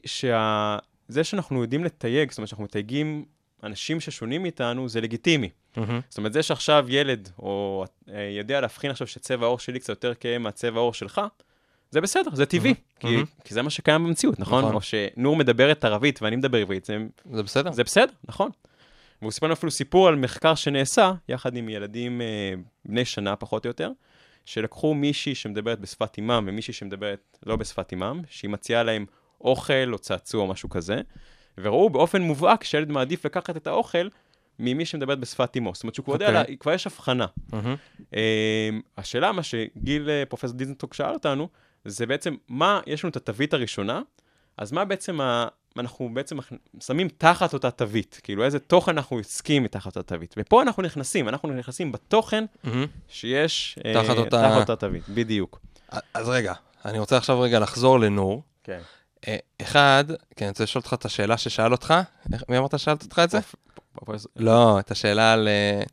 שזה שאנחנו יודעים לתייג, זאת אומרת שאנחנו מתייגים אנשים ששונים מאיתנו, זה לגיטימי. מהמם. זאת אומרת, זה שעכשיו ילד, או אה, יודע להבחין עכשיו שצבע העור שלי קצת יותר כהה מהצבע העור שלך, זה בסדר, זה טבעי, כי, מהמם. כי זה מה שקיים במציאות, נכון? נכון. או שנור מדברת ערבית ואני מדבר עברית, זה, זה בסדר? זה בסדר, נכון. והוא סיפר לנו אפילו סיפור על מחקר שנעשה, יחד עם ילדים אה, בני שנה פחות או יותר, שלקחו מישהי שמדברת בשפת אימם ומישהי שמדברת לא בשפת אימם, שהיא מציעה להם אוכל או צעצוע או משהו כזה, וראו באופן מובהק שילד מעדיף לקחת את האוכל ממי שמדברת בשפת אימו. זאת אומרת שהוא כבר יודע, אוקיי. כבר יש הבחנה. מהמם. אה, השאלה, מה שגיל אה, פרופסור דיזנטוק שאל אותנו, זה בעצם, מה, יש לנו את התווית הראשונה, אז מה בעצם, ה, אנחנו בעצם שמים תחת אותה תווית, כאילו איזה תוכן אנחנו עוסקים מתחת אותה תווית. ופה אנחנו נכנסים, אנחנו נכנסים בתוכן מהמם. שיש אה, תחת אותה- תחת אותה תווית, בדיוק. אז רגע, אני רוצה עכשיו רגע לחזור לנור. כן. אה, אחד, כי אני רוצה לשאול אותך את השאלה ששאל אותך, מי אמרת ששאלת אותך את זה? לא, את השאלה על אה,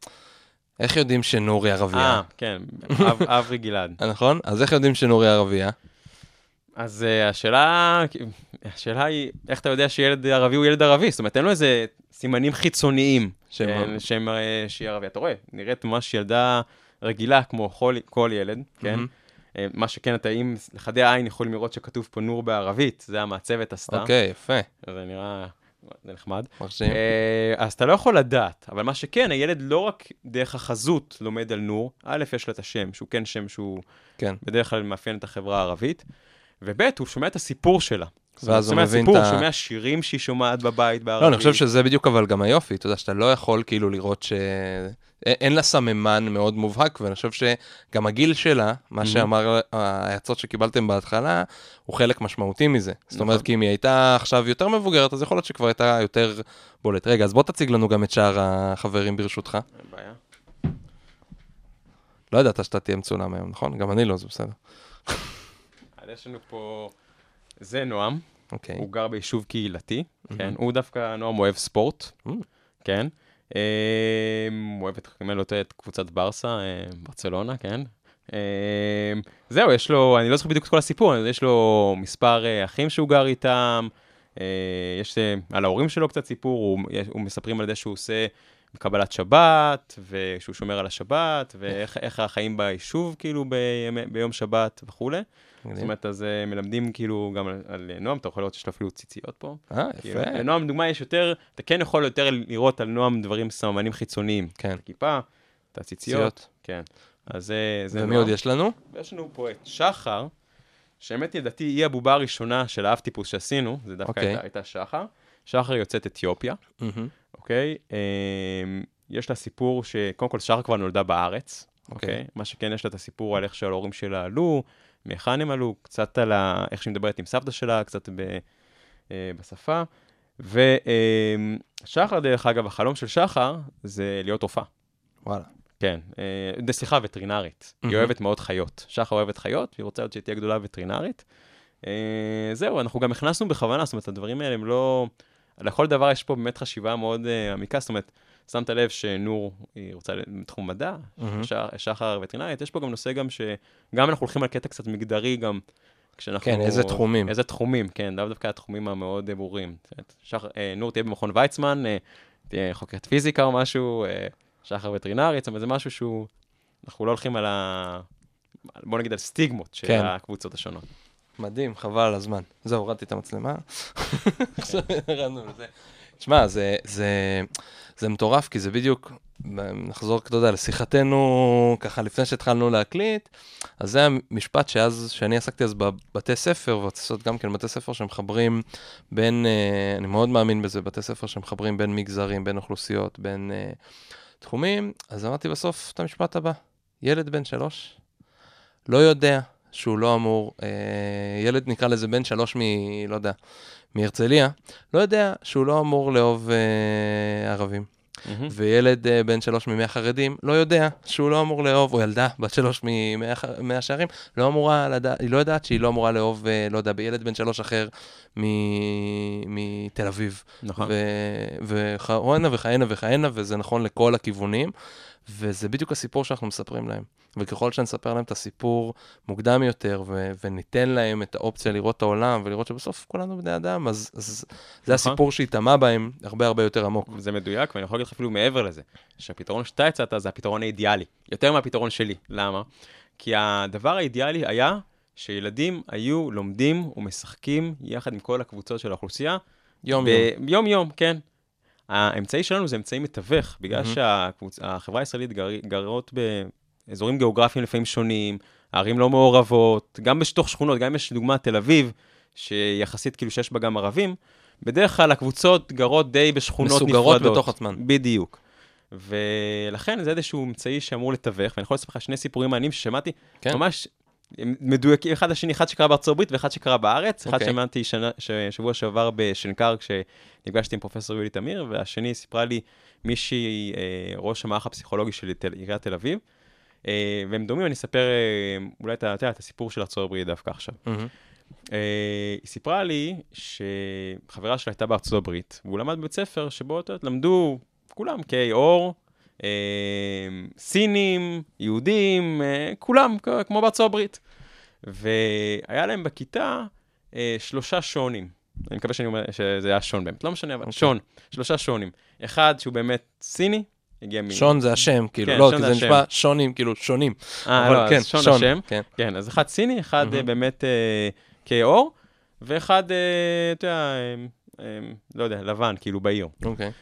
איך יודעים שנורי ערבייה, אה, כן, אב- אברי גלעד. נכון? אז איך יודעים שנורי ערבייה? אז uh, השאלה, השאלה היא, איך אתה יודע שילד ערבי הוא ילד ערבי? זאת אומרת, אין לו איזה סימנים חיצוניים שהם- כן, אה, שהיא ערבי. אתה רואה, נראית ממש ילדה רגילה כמו כל, כל ילד, כן? מהמם. אה, מה שכן, אתה עם לחדי העין יכולים לראות שכתוב פה נור בערבית, זה המעצבת עשתה. אוקיי, יפה, זה נראה, זה נחמד. מרשים. אה, אז אתה לא יכול לדעת, אבל מה שכן, הילד לא רק דרך החזות לומד על נור, א', יש לו את השם, שהוא כן שם שהוא כן. בדרך כלל מאפיין את החברה הערבית, וב', הוא שומע את הסיפור שלה. ואז הוא שומע מבין את ה- שומע שירים שהיא שומעת בבית בערבית. לא, אני חושב שזה בדיוק אבל גם היופי, אתה יודע, שאתה לא יכול כאילו לראות ש... אין לה סממן מאוד מובהק, ואני חושב שגם הגיל שלה, מה. שאמר ההאצות שקיבלתם בהתחלה, הוא חלק משמעותי מזה. זאת אומרת, נכון. כי אם היא הייתה עכשיו יותר מבוגרת, אז יכול להיות שכבר הייתה יותר בולט. רגע, אז בוא תציג לנו גם את שאר החברים ברשותך. אין בעיה. לא ידעת שאתה תהיה מצולם היום, נכון? גם אני לא, זה בסדר. אז יש לנו פה, זה נועם, אוקיי. הוא גר ביישוב קהילתי, כן? הוא דווקא, נועם אוהב ספורט, Mm. כן? הוא אוהב את, אם אני לא טועה, את קבוצת ברסה, אה, ברצלונה, כן? אה, זהו, יש לו, אני לא זוכר בדיוק את כל הסיפור, יש לו מספר אה, אחים שהוא גר איתם, אה, יש על ההורים שלו קצת סיפור, הוא מספרים על זה שהוא עושה קבלת שבת, ושהוא שומר על השבת, ואיך איך החיים ביישוב, כאילו, בימי, ביום שבת וכולי. זאת אומרת, אז אה, מלמדים כאילו גם על, על נועם, אתה יכול לראות שיש לו אפילו ציציות פה. אה, כאילו, יפה. לנועם, דוגמה, יש יותר, אתה כן יכול יותר לראות על נועם דברים, סממנים חיצוניים. כן. את הכיפה, את הציציות. ציציות. כן. אז זה זה ומי עוד יש לנו? ויש לנו פה את שחר, שהאמת ידעתי, היא הבובה הראשונה של האב טיפוס שעשינו, זה דווקא אוקיי. הייתה, הייתה שחר. שחר יוצאת אתיופיה, מהמם. אוקיי? אמ, יש לה סיפור שקודם כל שחר כבר נולדה בארץ, אוקיי. אוקיי? מה שכן, יש לה את הסיפור על איך שההורים שלה עלו, מהיכן הם עלו, קצת על ה... איך שהיא מדברת עם סבתא שלה, קצת ב... אה, בשפה. ושחר, דרך אגב, החלום של שחר זה להיות רופאה. וואלה. כן, אה, סליחה, וטרינרית. היא. אוהבת מאוד חיות. שחר אוהבת חיות, והיא רוצה עוד שהיא תהיה גדולה וטרינרית. אה, זהו, אנחנו גם הכנסנו בכוונה, זאת אומרת, הדברים האלה הם לא... לכל דבר יש פה באמת חשיבה מאוד אה, מעמיקה, זאת אומרת, שמת לב שנור, היא רוצה בתחום מדע. ש- שחר וטרינרית, יש פה גם נושא גם שגם אנחנו הולכים על קטע קצת מגדרי גם, כשאנחנו... כן, איזה תחומים. איזה תחומים, כן, לאו דווקא התחומים המאוד ברורים. שחר, אה, נור תהיה במכון ויצמן, אה, תהיה חוקרת פיזיקה או משהו, אה, שחר וטרינרית, זאת אומרת, זה משהו שהוא, אנחנו לא הולכים על ה... בוא נגיד על סטיגמות של כן. הקבוצות השונות. מדהים, חבל על הזמן. זהו, הורדתי את המצלמה. עכשיו ירדנו לזה. תשמע, זה, זה, זה מטורף, כי זה בדיוק, נחזור, אתה יודע, לשיחתנו, ככה לפני שהתחלנו להקליט, אז זה המשפט שאז, שאני עסקתי אז בבתי ספר, ורציתי לעשות גם כן בתי ספר שמחברים בין, אה, אני מאוד מאמין בזה, בתי ספר שמחברים בין מגזרים, בין אוכלוסיות, בין אה, תחומים, אז אמרתי בסוף את המשפט הבא, ילד בן שלוש לא יודע שהוא לא אמור, אה, ילד נקרא לזה בן שלוש מ... לא יודע, מהרצליה, לא יודע שהוא לא אמור לאהוב אה, ערבים. מהמם. וילד אה, בן שלוש ממאה חרדים לא יודע שהוא לא אמור לאהוב, או ילדה בת שלוש ממאה שערים, לא אמורה לדעת, היא לא יודעת שהיא לא אמורה לאהוב, אה, לא יודע, בילד בן שלוש אחר מ- מתל אביב. נכון. וכהנה וכהנה וכהנה, וזה נכון לכל הכיוונים, וזה בדיוק הסיפור שאנחנו מספרים להם. וככל שנספר להם את הסיפור מוקדם יותר, ו- וניתן להם את האופציה לראות את העולם, ולראות שבסוף כולנו בני אדם, אז, אז זה נכון. הסיפור שייטמע בהם הרבה הרבה יותר עמוק. זה מדויק, ואני יכול להגיד לך אפילו מעבר לזה, שהפתרון שאתה הצעת זה הפתרון האידיאלי, יותר מהפתרון שלי. למה? כי הדבר האידיאלי היה שילדים היו לומדים ומשחקים יחד עם כל הקבוצות של האוכלוסייה, יום יום. ביום-יום, כן. האמצעי שלנו זה אמצעי מתווך, בגלל. שהחברה הישראלית גר, גרות באזורים גיאוגרפיים לפעמים שונים, ערים לא מעורבות, גם בתוך שכונות, גם אם יש דוגמה תל אביב, שיחסית כאילו שיש בה גם ערבים, בדרך כלל הקבוצות גרות די בשכונות נפרדות. מסוגרות בתוך עצמן. בדיוק. ולכן זה איזשהו אמצעי שאמור לתווך, ואני יכול לספר לך שני סיפורים מעניינים ששמעתי, כן. ממש מדויקים אחד לשני, אחד שקרה בארצות הברית ואחד שקרה בארץ. אחד אוקיי. שמעתי שנה, ש- שבוע שעבר בשנקר כשנפגשתי עם פרופסור יולי תמיר, והשני סיפרה לי מישהי, אה, ראש המערך הפסיכולוגי של תל- עיריית תל אביב. אה, והם דומים, אני אספר אה, אולי את, יודע, את הסיפור של ארצות הברית דווקא עכשיו. מהמם. אה, היא סיפרה לי שחברה שלה הייתה בארצות הברית, והוא למד בבית ספר שבו, את למדו כולם, קיי אור, סינים, יהודים, אה, כולם, כמו בארצות הברית. והיה להם בכיתה אה, שלושה שונים. אני מקווה שאני אומר שזה היה שון באמת, לא משנה, אבל אוקיי. שון, שלושה שונים. אחד שהוא באמת סיני, הגיע מ... שון זה השם, כאילו, כן, לא, שון כי זה זה נשמע. שונים, כאילו, שונים. אה, לא, כן, אז שון השם. כן. כן, אז אחד סיני, אחד. אה, באמת אה, כאור, ואחד, אה, אתה יודע, אה, אה, לא יודע, לבן, כאילו בעיר. אוקיי. אה,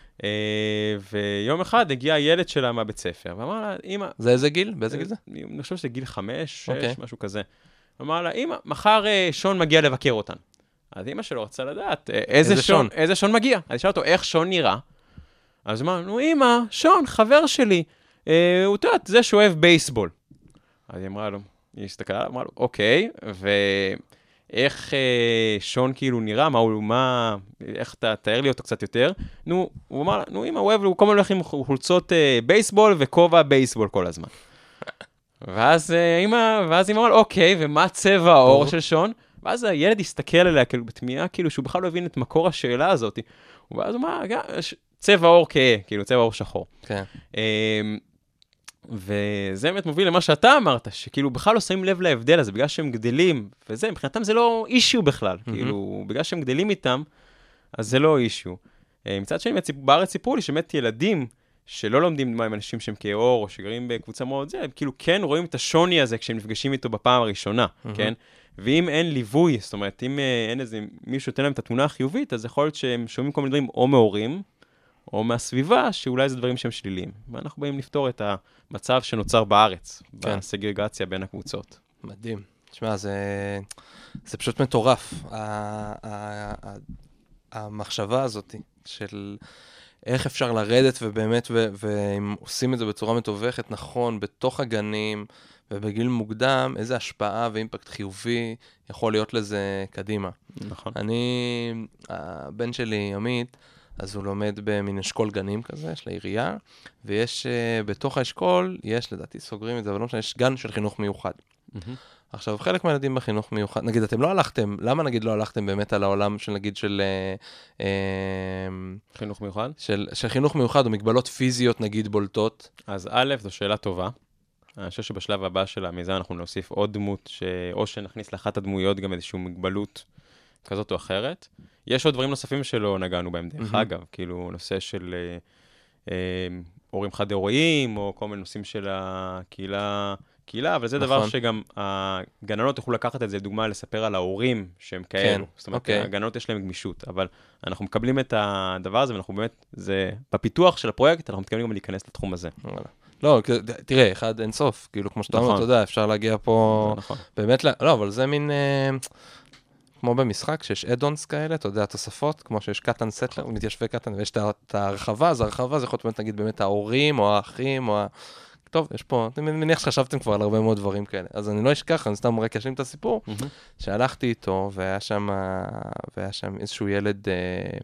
ויום אחד הגיע הילד שלה מהבית ספר, ואמר לה, אמא, זה איזה גיל? באיזה גיל זה? אני חושב שזה גיל חמש, אוקיי. שש, משהו כזה. אמר לה, אמא, מחר אה, שון מגיע לבקר אותן. אז אמא שלו רצה לדעת אה, איזה איזה שון, שון? איזה שון מגיע. אז היא שאלה אותו, איך שון נראה? אז הוא אמר, נו, אמא, שון, חבר שלי. אה, הוא, את יודעת, זה שאוהב בייסבול. אז היא אמרה לו, היא הסתכלה עליו, אמרה לו, אוקיי, ואיך אה, שון כאילו נראה, מה הוא, מה, איך אתה, תאר לי אותו קצת יותר. נו, הוא אמר נו, אמא, הוא אוהב, הוא כל הזמן הולך עם חולצות אה, בייסבול וכובע בייסבול כל הזמן. ואז אה, אמא, ואז אמא אמרה אוקיי, ומה צבע העור. של שון? ואז הילד הסתכל עליה כאילו בתמיהה, כאילו שהוא בכלל לא הבין את מקור השאלה הזאת. ואז הוא אמר, "גם, יש צבע עור כהה, כאילו צבע עור שחור. כן. אמ, וזה באמת מוביל למה שאתה אמרת, שכאילו בכלל לא שמים לב להבדל הזה, בגלל שהם גדלים, וזה, מבחינתם זה לא אישיו בכלל, כאילו, בגלל שהם גדלים איתם, אז זה לא אישיו. אה, מצד שני, בארץ סיפרו לי שבאמת ילדים שלא לומדים מה עם אנשים שהם כאור, או שגרים בקבוצה מאוד זה, הם כאילו כן רואים את השוני הזה כשהם נפגשים איתו בפעם הראשונה, כן? ואם אין ליווי, זאת אומרת, אם אה, אין איזה מישהו שנותן להם את התמונה החיובית, אז יכול להיות שהם שומעים כל מיני דברים או מהורים, או מהסביבה, שאולי זה דברים שהם שליליים. ואנחנו באים לפתור את המצב שנוצר בארץ, כן. בסגרגציה בין הקבוצות. מדהים. תשמע, זה, זה פשוט מטורף. ה, ה, ה, המחשבה הזאת של איך אפשר לרדת ובאמת, ואם עושים את זה בצורה מתווכת, נכון, בתוך הגנים ובגיל מוקדם, איזה השפעה ואימפקט חיובי יכול להיות לזה קדימה. נכון. אני, הבן שלי, עמית, אז הוא לומד במין אשכול גנים כזה, של העירייה, ויש, uh, בתוך האשכול, יש, לדעתי, סוגרים את זה, אבל לא משנה, יש גן של חינוך מיוחד. מהמם. עכשיו, חלק מהילדים בחינוך מיוחד, נגיד, אתם לא הלכתם, למה נגיד לא הלכתם באמת על העולם של, נגיד, של, אה, אה, חינוך מיוחד? של, של חינוך מיוחד או מגבלות פיזיות, נגיד, בולטות? אז א', זו שאלה טובה. אני חושב שבשלב הבא של המיזם אנחנו נוסיף עוד דמות, ש... או שנכניס לאחת הדמויות גם איזושהי מוגבלות כזאת או אחרת. יש עוד דברים נוספים שלא נגענו בהם, דרך מהמם. אגב, כאילו נושא של אה, אה, הורים חד-הוריים, או כל מיני נושאים של הקהילה, קהילה, אבל זה דבר נכון. שגם הגננות יוכלו לקחת את זה, לדוגמה, לספר על ההורים שהם כאלו. זאת אומרת, אוקיי. הגננות יש להם גמישות, אבל אנחנו מקבלים את הדבר הזה, ואנחנו באמת, זה, בפיתוח של הפרויקט, אנחנו מתכוונים גם להיכנס לתחום הזה. וואלה. לא, תראה, אחד אין סוף, כאילו, כמו שאתה אומר, נכון. אתה יודע, אפשר להגיע פה, נכון. באמת, לא, אבל זה מין, אה, כמו במשחק, שיש אדונס כאלה, אתה יודע, תוספות, כמו שיש קטן סטלר, מתיישבי קטן, ויש את ההרחבה, אז ההרחבה זה יכול להיות, נגיד, באמת ההורים, או האחים, או ה... טוב, יש פה, אני מניח שחשבתם כבר על הרבה מאוד דברים כאלה. אז אני לא אשכח, אני סתם רק אשלים את הסיפור, מהמם. שהלכתי איתו, והיה שם, והיה שם איזשהו ילד אה,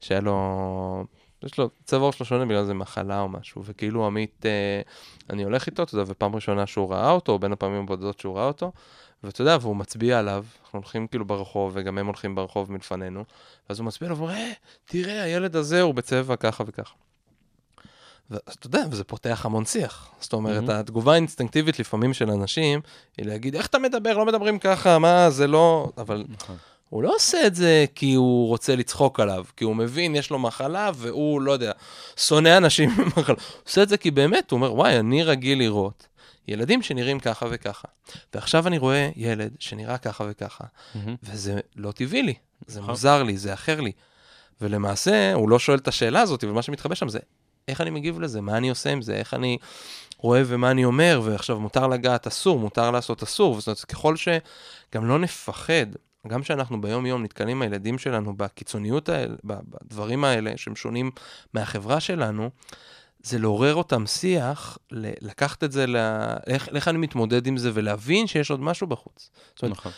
שהיה לו, יש לו, צבע עור שלו שונה בגלל זה מחלה או משהו, וכאילו עמית, אה, אני הולך איתו, אתה יודע, ופעם ראשונה שהוא ראה אותו, או בין הפעמים הבודדות שהוא ראה אותו, ואתה יודע, והוא מצביע עליו, אנחנו הולכים כאילו ברחוב, וגם הם הולכים ברחוב מלפנינו, ואז הוא מצביע עליו, הוא אומר, "אה, תראה, הילד הזה הוא בצבע ככה וככה. ואתה יודע, וזה פותח המון שיח. זאת אומרת, מהמם. התגובה האינסטינקטיבית לפעמים של אנשים, היא להגיד, איך אתה מדבר? לא מדברים ככה, מה, זה לא... אבל נכון. הוא לא עושה את זה כי הוא רוצה לצחוק עליו, כי הוא מבין, יש לו מחלה, והוא, לא יודע, שונא אנשים עם מחלה. הוא עושה את זה כי באמת, הוא אומר, וואי, אני רגיל לראות ילדים שנראים ככה וככה. ועכשיו אני רואה ילד שנראה ככה וככה, מהמם. וזה לא טבעי לי, זה נכון. מוזר לי, זה אחר לי. ולמעשה, הוא לא שואל את השאלה הזאת, ומה שמתחבא שם זה, איך אני מגיב לזה, מה אני עושה עם זה, איך אני רואה ומה אני אומר, ועכשיו מותר לגעת אסור, מותר לעשות אסור, זאת אומרת, ככל שגם לא נפחד, גם כשאנחנו ביום-יום נתקלים עם הילדים שלנו בקיצוניות האלה, בדברים האלה שהם שונים מהחברה שלנו, זה לעורר אותם שיח, לקחת את זה, ל... איך, איך אני מתמודד עם זה ולהבין שיש עוד משהו בחוץ. זאת אומרת, נכון.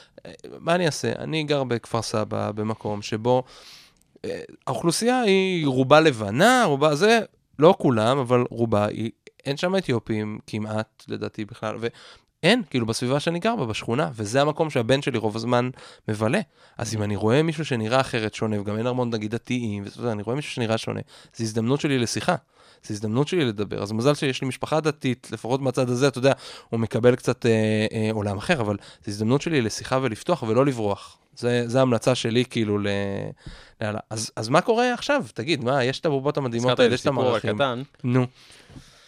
מה אני אעשה? אני גר בכפר סבא, במקום שבו אה, האוכלוסייה היא רובה לבנה, רובה זה, לא כולם, אבל רובה, היא, אין שם אתיופים כמעט, לדעתי בכלל, אין, כאילו בסביבה שאני גר בה, בשכונה, וזה המקום שהבן שלי רוב הזמן מבלה. אז אם אני רואה מישהו שנראה אחרת שונה, וגם אין המון נגיד דתיים, אני רואה מישהו שנראה שונה, זו הזדמנות שלי לשיחה. זו הזדמנות שלי לדבר. אז מזל שיש לי משפחה דתית, לפחות מהצד הזה, אתה יודע, הוא מקבל קצת אה, אה, עולם אחר, אבל זו הזדמנות שלי לשיחה ולפתוח ולא לברוח. זה, זה ההמלצה שלי, כאילו, ל... ל... אז, אז מה קורה עכשיו? תגיד, מה, יש את הבובות המדהימות האלה, יש את המערכים. קטן. נו,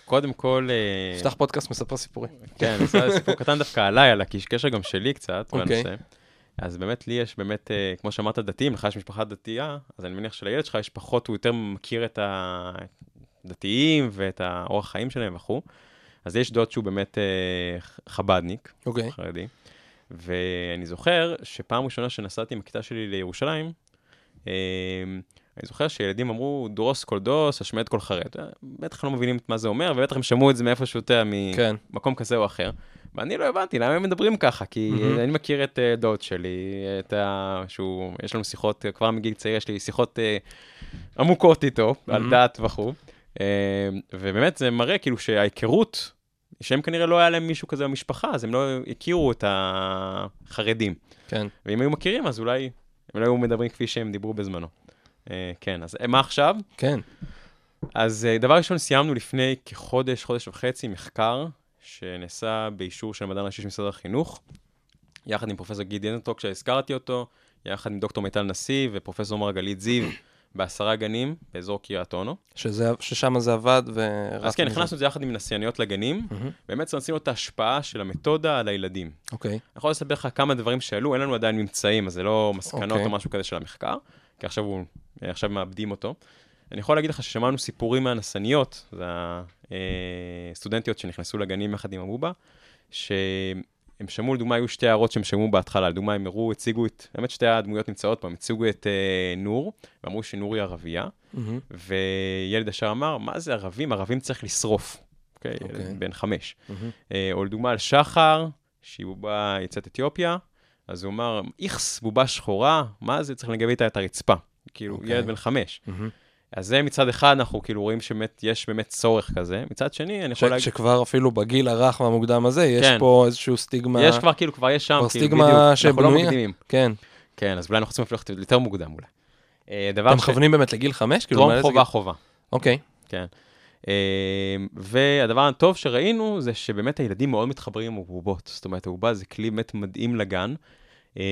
קודם כל... אה, פתח פודקאסט, מספר סיפורים. כן, זה סיפור קטן דווקא עליי, על הקשר גם שלי קצת, אוקיי. בנושא. אז באמת לי יש באמת, אה, כמו שאמרת, דתיים, לך יש משפחה דתייה, אז אני מניח שלילד שלך יש פחות, הוא יותר מכיר את הדתיים ואת האורח חיים שלהם וכו'. אז יש דוד שהוא באמת אה, חבדניק, אוקיי. חרדי. ואני זוכר שפעם ראשונה שנסעתי עם הכיתה שלי לירושלים, אה, אני זוכר שילדים אמרו, דרוס כל דוס, השמד כל חרד. בטח לא מבינים את מה זה אומר, ובטח הם שמעו את זה מאיפשהו, אתה יודע, כן. ממקום כזה או אחר. ואני לא הבנתי למה הם מדברים ככה, כי מהמם. אני מכיר את אה, דוד שלי, את ה... שהוא, יש לנו שיחות, כבר מגיל צעיר יש לי שיחות אה, עמוקות איתו, על מהמם. דת וכו'. אה, ובאמת זה מראה כאילו שההיכרות, שהם כנראה לא היה להם מישהו כזה במשפחה, אז הם לא הכירו את החרדים. כן. ואם היו מכירים, אז אולי הם לא היו מדברים כפי שהם דיברו בזמנו. אה, כן, אז אה, מה עכשיו? כן. אז אה, דבר ראשון, סיימנו לפני כחודש, חודש וחצי, מחקר שנעשה באישור של המדען הראשי של משרד החינוך, יחד עם פרופסור גידי אנטוק, שהזכרתי אותו, יחד עם דוקטור מיטל נשיא ופרופסור מרגלית זיו, בעשרה גנים באזור קריית אונו. ששם זה עבד ו... אז כן, הכנסנו את זה יחד עם נסייניות לגנים. באמת עשינו את ההשפעה של המתודה על הילדים. אוקיי. אני יכול לספר לך כמה דברים שעלו, אין לנו עדיין ממצאים, אז זה לא מסקנות אוקיי. או משהו כזה של המחקר, כי עכשיו, הוא, עכשיו מאבדים אותו. אני יכול להגיד לך ששמענו סיפורים מהנסניות, זה הסטודנטיות שנכנסו לגנים יחד עם אבובה, שהם שמעו, לדוגמה, היו שתי הערות שהם שמעו בהתחלה, לדוגמה, הם הראו, הציגו את, באמת שתי הדמויות נמצאות פה, הם הציגו את אה, נור, ואמרו שנור היא ערבייה, מהמם. וילד ישר אמר, מה זה ערבים? ערבים צריך לשרוף. אוקיי, אוקיי. ילד בן חמש. מהמם. אה, או לדוגמה על שחר, שהיא בובה יוצאת אתיופיה, אז הוא אמר, איכס, בובה שחורה, מה זה? צריך לגבי איתה את הרצפה. כאילו, אוקיי. ילד בן חמש. מהמם. אז זה מצד אחד, אנחנו כאילו רואים שבאמת, יש באמת צורך כזה. מצד שני, אני יכול להגיד, שכבר אפילו בגיל הרך והמוקדם הזה, יש כן. פה איזשהו סטיגמה. יש כבר, כאילו, כבר יש שם, כבר כאילו, סטיגמה בדיוק, אנחנו לא שבנויה. מקדימים. כן. כן, אז אולי אנחנו צריכים ללכת יותר מוקדם אולי. אה, אתם ש- מכוונים באמת לגיל חמש? כאילו, טרום מאיזה חובה גיל? חובה. אוקיי. כן. אה, והדבר הטוב שראינו זה שבאמת הילדים מאוד מתחברים עם הבובות. זאת אומרת, הבובה זה כלי באמת מדהים לגן. אה,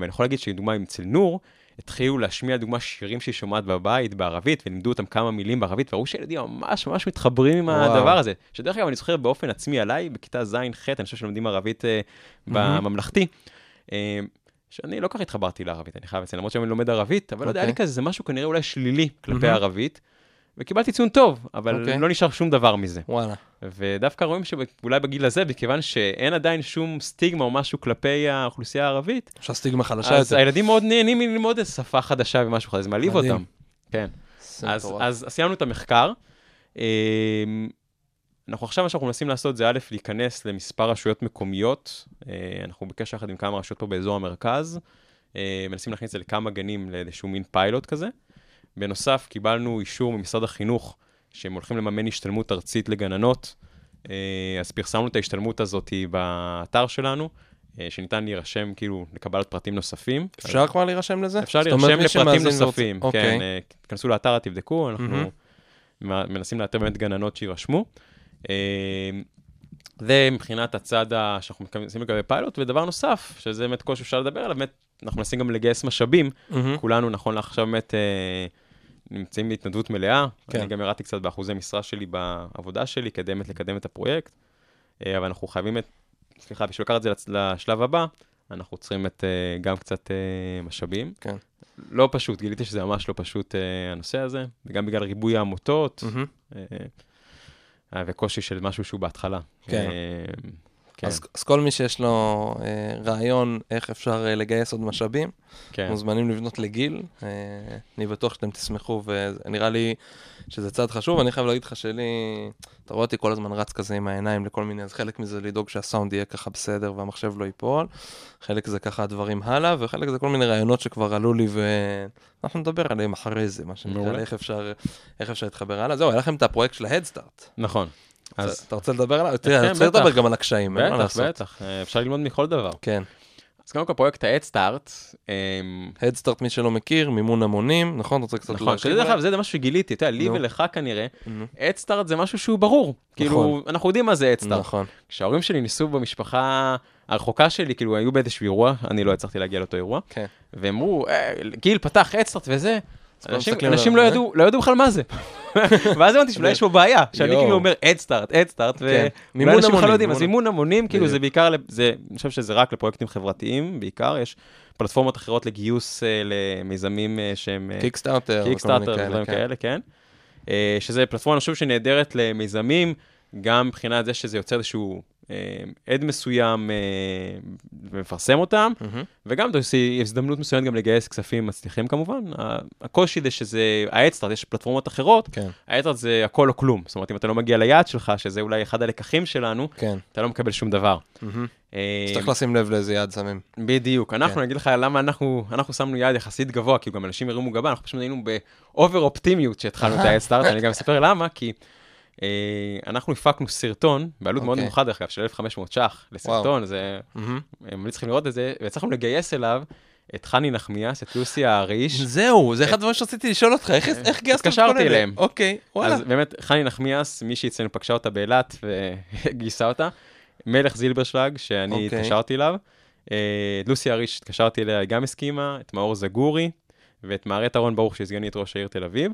אני יכול להגיד שלדוגמה, אצל נור, התחילו להשמיע, לדוגמה, שירים שהיא שומעת בבית בערבית, ולימדו אותם כמה מילים בערבית, וראו שילדים ממש ממש מתחברים עם וואו. הדבר הזה. שדרך אגב, אני זוכר באופן עצמי עליי, בכיתה ז'-ח', אני חושב שלומדים ערבית אה, בממלכתי. אה, שאני לא כל כך התחברתי לערבית, אני חייב לציין, למרות שאני לומד ערבית, אבל לא יודע, היה לי אוקיי. כזה, זה משהו כנראה אולי שלילי כלפי מהמם. ערבית, וקיבלתי ציון טוב, אבל אוקיי. לא נשאר שום דבר מזה. וואלה. ודווקא רואים שאולי בגיל הזה, מכיוון שאין עדיין שום סטיגמה או משהו כלפי האוכלוסייה הערבית, אפשר סטיגמה חלשה אז יותר. הילדים מאוד נהנים ללמוד איזו שפה חדשה ומשהו חדש, זה מעליב. אותם. כן. אז, מטורף. אז סיימנו את המחקר. אמ, אנחנו עכשיו, מה שאנחנו מנסים לעשות זה א', להיכנס למספר רשויות מקומיות. אה, אנחנו בקשר יחד עם כמה רשויות פה באזור המרכז. אה, מנסים להכניס את זה לכמה גנים לאיזשהו מין פיילוט כזה. בנוסף, קיבלנו אישור ממשרד החינוך שהם הולכים לממן השתלמות ארצית לגננות. אה, אז פרסמנו את ההשתלמות הזאת באתר שלנו, אה, שניתן להירשם כאילו לקבלת פרטים נוספים. אפשר כבר להירשם לזה? אפשר להירשם לפרטים ורוצה- נוספים, אוקיי. כן, אה, תיכנסו לאתר, תבדקו, אנחנו. מ- מנסים לאתר באמת גננות שיירשמו. אה, זה מבחינת הצד שאנחנו מנסים לגבי פיילוט, ודבר נוסף, שזה באמת קושי שאפשר לדבר עליו, באמת, אנחנו מנסים גם לגייס משאבים, מהמם. כולנו נכון לעכשיו באמת אה, נמצאים בהתנדבות מלאה, כן. אני גם ירדתי קצת באחוזי משרה שלי בעבודה שלי, כדי באמת לקדם את הפרויקט, אה, אבל אנחנו חייבים את, סליחה, בשביל לקחת את זה לשלב הבא, אנחנו צריכים את, אה, גם קצת אה, משאבים. כן. לא פשוט, גיליתי שזה ממש לא פשוט הנושא הזה, וגם בגלל ריבוי העמותות, אה, וקושי של משהו שהוא בהתחלה. כן. כן, אז אז כל מי שיש לו אה, רעיון איך אפשר אה, לגייס עוד משאבים, כן. מוזמנים לבנות לגיל. אה, אני בטוח שאתם תשמחו, ונראה לי שזה צעד חשוב. אני חייב להגיד לך שלי, אתה רואה אותי כל הזמן רץ כזה עם העיניים לכל מיני, אז חלק מזה לדאוג שהסאונד יהיה ככה בסדר והמחשב לא ייפול, חלק זה ככה הדברים הלאה, וחלק זה כל מיני רעיונות שכבר עלו לי, ואנחנו נדבר עליהם אחרי זה, מה שנקרא. איך אפשר, איך אפשר להתחבר הלאה. זהו, היה לכם את הפרויקט של ההדסטארט. נכון. אז אתה רוצה לדבר עליו? תראה, אני כן, רוצה לדבר בטח. גם על הקשיים, אין מה בטח, לעשות. בטח, אה, אפשר ללמוד מכל דבר. כן. אז קודם כל פרויקט ה-Head אמ, הדסטארט, מי שלא מכיר, מימון המונים, נכון? אתה רוצה קצת נכון, שזה דרך? אגב, זה משהו שגיליתי, אתה יודע, לי. ולך כנראה, אדסטארט זה משהו שהוא ברור. כאילו, אנחנו יודעים מה זה אדסטארט. נכון. כשההורים שלי ניסו במשפחה הרחוקה שלי, כאילו, היו באיזשהו אירוע, אני לא הצלחתי להגיע לאותו אירוע, כן. והם אמרו, "אה, גיל פתח אדסטארט וזה. אנשים, לא אה? ידעו, לא ידעו בכלל מה זה. ואז הבנתי שאולי יש פה בעיה, שאני. כאילו אומר אדסטארט, אדסטארט. ואולי אנשים בכלל לא יודעים, אז מימון- המונים, כאילו זה. בעיקר, אני חושב שזה רק לפרויקטים חברתיים, בעיקר, יש פלטפורמות אחרות לגיוס אה, למיזמים אה, שהם... קיקסטארטר, קיקסטארטר ודברים כן. כאלה, כן. שזה פלטפורמה, אני חושב, שנהדרת למיזמים, גם מבחינת זה שזה יוצר איזשהו עד מסוים אה, ומפרסם אותם, מהמם. וגם הזדמנות מסוימת גם לגייס כספים מצליחים כמובן. הקושי זה שזה, האדסטארט, יש פלטפורמות אחרות, כן, האדסטארט זה הכל או כלום. זאת אומרת, אם אתה לא מגיע ליעד שלך, שזה אולי אחד הלקחים שלנו, כן. אתה לא מקבל שום דבר. אה, צריך לשים לב לאיזה יעד שמים. בדיוק. אנחנו, כן. אני אגיד לך למה אנחנו, אנחנו שמנו יעד יחסית גבוה, כי גם אנשים הרימו גבה, אנחנו פשוט היינו באובר אופטימיות שהתחלנו את ה-Head אני גם אספר למה, כי אה, אנחנו הפקנו סרטון, בעלות מאוד אוקיי. נמוכה דרך אגב, של 1,500 ש"ח לסרטון, זה, מהמם. הם צריכים לראות את זה, והצלחנו לגייס אליו את חני נחמיאס, את לוסי האריש. זהו, זה אחד הדברים שרציתי לשאול אותך, איך- איך גייסתם את כל התקשרתי אלה? אליהם. אוקיי, וואלה. אז באמת, חני נחמיאס, מישהי אצלנו פגשה אותה באילת וגייסה אותה. מלך זילברשלג, שאני אוקיי. התקשרתי אליו. אה, את לוסי אריש, התקשרתי אליה, היא גם הסכימה. את מאור זגורי, ואת מערת אהרון ברוך, שהיא סגנית ראש העיר תל אביב.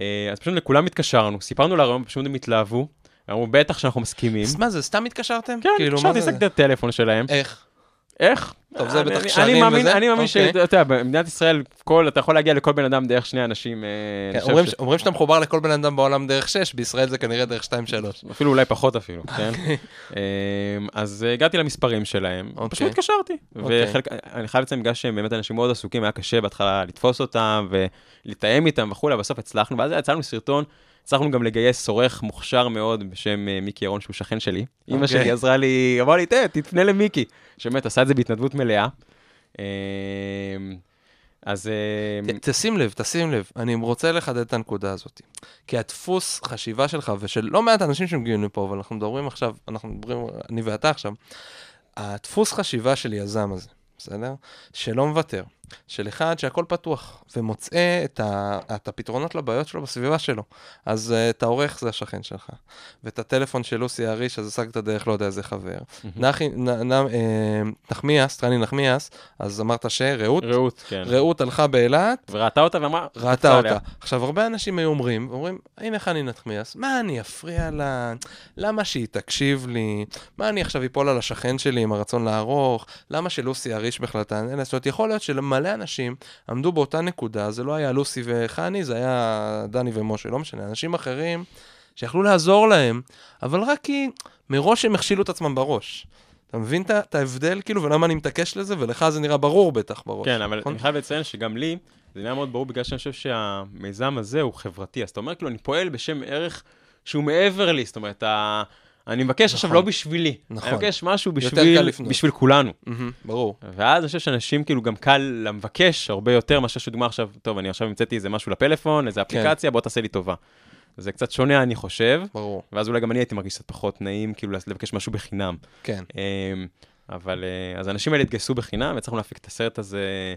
אה, אז פשוט לכולם התקשרנו, סיפרנו לרעיון, פשוט הם התלהבו. אמרו, בטח שאנחנו מסכימים. מה זה, סתם התקשרתם? כן, כאילו, התקשרתי, זה? השגתי את הטלפון שלהם. איך? איך? טוב, זה בטח מאמין- וזה? אני מאמין אוקיי. שאתה יודע, במדינת ישראל, אתה יכול להגיע לכל בן אדם דרך שני אנשים. אה, כן, אומרים שאתה מחובר לכל בן אדם בעולם דרך 6, בישראל זה כנראה דרך 2-3. אפילו אולי פחות אפילו, כן? אמ, אז אה, הגעתי למספרים שלהם, אוקיי. פשוט התקשרתי. אוקיי. וחלק, אני חייב לציין, בגלל שהם באמת אנשים מאוד עסוקים, היה קשה בהתחלה לתפוס אותם ולתאם איתם וכולי, בסוף הצלחנו, ואז יצא לנו סרטון, הצלחנו גם לגייס עורך מוכשר מאוד בשם אה, מיקי ירון, שהוא שכן שלי. אימא אוקיי. שלי עזרה לי, אמרה לי, "תה, תפנה למיקי, שבאמת עשה את זה בהתנדבות מלאה. אמ, אז ת- תשים לב, תשים לב, אני רוצה לחדד את הנקודה הזאת. כי הדפוס חשיבה שלך, ושל לא מעט אנשים שמגיעים לפה, אבל אנחנו מדברים עכשיו, אנחנו מדברים, אני ואתה עכשיו, הדפוס חשיבה של יזם הזה, בסדר? שלא מוותר, של אחד שהכל פתוח, ומוצא את, ה, את הפתרונות לבעיות שלו בסביבה שלו. אז uh, את העורך זה השכן שלך, ואת הטלפון של לוסי אריש, אז השגת דרך לא יודע איזה חבר. נחי, נ, נ, אה, נחמיאס, טרני נחמיאס, אז אמרת שרעות, רעות, כן. רעות הלכה באילת, וראתה אותה ואמרה, ראתה קפצה עליה. אותה. עכשיו, הרבה אנשים היו אומרים, אומרים, הנה חני נחמיאס, מה אני אפריע לה? למה שהיא תקשיב לי? מה אני עכשיו אפול על השכן שלי עם הרצון לערוך? למה שלוסי אריש בכלל תענה יכול להיות שלמלא אנשים עמדו באותה נקודה, זה לא היה לוסי וחני, זה היה דני ומשה, לא משנה, אנשים אחרים שיכלו לעזור להם, אבל רק כי מראש הם הכשילו את עצמם בראש. אתה מבין את ההבדל, כאילו, ולמה אני מתעקש לזה? ולך זה נראה ברור בטח בראש. כן, אבל נכון? אני חייב לציין שגם לי, זה נראה מאוד ברור בגלל שאני חושב שהמיזם הזה הוא חברתי. אז אתה אומר, כאילו, אני פועל בשם ערך שהוא מעבר לי, זאת אומרת, ה... אני מבקש עכשיו נכון. לא בשבילי. נכון. אני מבקש משהו בשביל. בשביל כולנו. מהמם, ברור. ואז אני חושב שאנשים כאילו גם קל למבקש הרבה יותר מאשר שדוגמה עכשיו, טוב, אני עכשיו המצאתי איזה משהו לפלאפון, איזה כן. אפליקציה, בוא תעשה לי טובה. זה קצת שונה, אני חושב, ברור. ואז אולי גם אני הייתי מרגיש קצת פחות נעים, כאילו, לבקש משהו בחינם. כן. אמ, אבל אה, אז האנשים האלה התגייסו בחינם, והצלחנו להפיק את הסרט הזה,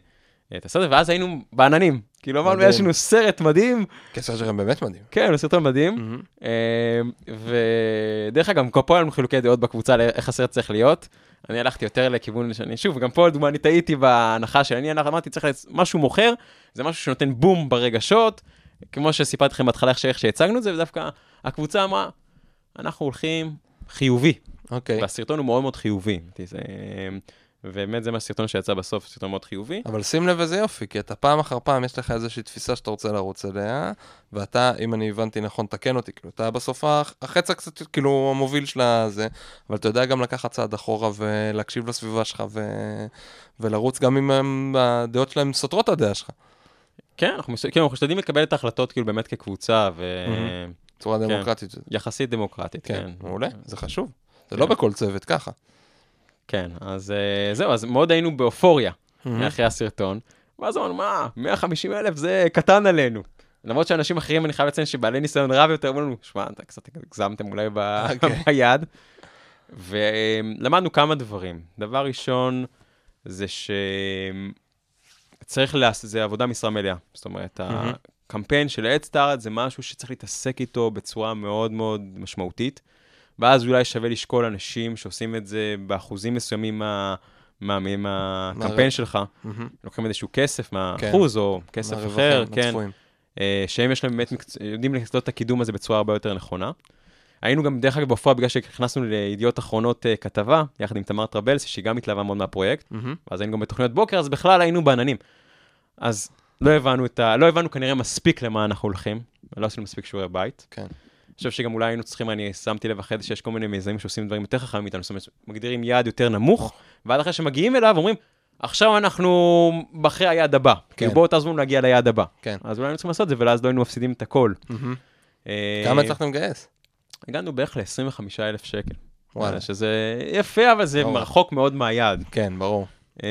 את הסרט, ואז היינו בעננים. כאילו אמרנו. יש לנו סרט מדהים, כי הסרט שלכם באמת מדהים. כן, הוא סרטון מדהים. אמ, ודרך אגב, פה היה לנו חילוקי דעות בקבוצה על איך הסרט צריך להיות. אני הלכתי יותר לכיוון שאני, שוב, גם פה לדוגמה אני טעיתי בהנחה שלי, אני אמרתי, צריך משהו מוכר, זה משהו שנותן בום ברגשות, כמו שסיפרתי לכם בהתחלה איך שהצגנו את זה, ודווקא הקבוצה אמרה, אנחנו הולכים חיובי, אוקיי. והסרטון הוא מאוד מאוד חיובי. זה- ובאמת זה מה הסרטון שיצא בסוף, סרטון מאוד חיובי. אבל שים לב איזה יופי, כי אתה פעם אחר פעם, יש לך איזושהי תפיסה שאתה רוצה לרוץ אליה, ואתה, אם אני הבנתי נכון, תקן אותי, כאילו, אתה בסוף הח- החץ הקצת, כאילו, המוביל של הזה, אבל אתה יודע גם לקחת צעד אחורה ולהקשיב לסביבה שלך ו... ולרוץ גם אם הם- הדעות שלהם סותרות את הדעה שלך, כן, אנחנו כן, אנחנו משתדלים לקבל את ההחלטות כאילו באמת כקבוצה, בצורה כן. דמוקרטית. ויחסית דמוקרטית, כן, כן. מעולה, זה חשוב. זה כן. לא בכל צוות ככה. כן, אז אה, זהו, אז מאוד היינו באופוריה אחרי הסרטון, ואז אמרנו, מה, 150 אלף זה קטן עלינו. למרות שאנשים אחרים, אני חייב לציין שבעלי ניסיון רב יותר, אמרו לנו, שמע, אתה קצת הגזמתם אולי אוקיי. ביד. ולמדנו כמה דברים. דבר ראשון, זה שצריך לעשות, זה עבודה משרה מלאה. זאת אומרת. הקמפיין של אדסטארט זה משהו שצריך להתעסק איתו בצורה מאוד מאוד משמעותית. ואז אולי שווה לשקול אנשים שעושים את זה באחוזים מסוימים מה- מה- מהקמפיין מהרווח. שלך. מהמם. לוקחים איזשהו כסף מהאחוז או כסף אחר, כן. אה, שהם יש להם באמת, מקצ... יודעים לעשות את הקידום הזה בצורה הרבה יותר נכונה. היינו גם, דרך אגב, בפועל, בגלל שהכנסנו לידיעות אחרונות אה, כתבה, יחד עם תמר טרבלסי, שהיא גם התלהבה מאוד מהפרויקט, מהמם. אז היינו גם בתוכניות בוקר, אז בכלל היינו בעננים. אז לא הבנו ה... לא הבנו כנראה מספיק למה אנחנו הולכים, לא עשינו מספיק שיעורי בית. כן. חושב שגם אולי היינו צריכים, אני שמתי לב אחרי זה שיש כל מיני מיזמים שעושים דברים יותר חכמים מאיתנו, זאת אומרת, מגדירים יעד יותר נמוך, ואז אחרי שמגיעים אליו אומרים, עכשיו אנחנו אחרי היעד הבא, כאילו בואו תעזרו לנו להגיע ליעד הבא. כן. אז אולי היינו צריכים לעשות את זה, ולאז לא היינו מפסידים את הכל. אה, כמה הצלחתם לגייס? הגענו בערך ל-25 אלף שקל. וואלה. שזה יפה, אבל זה ברור. רחוק מאוד מהיעד. כן, ברור. אה,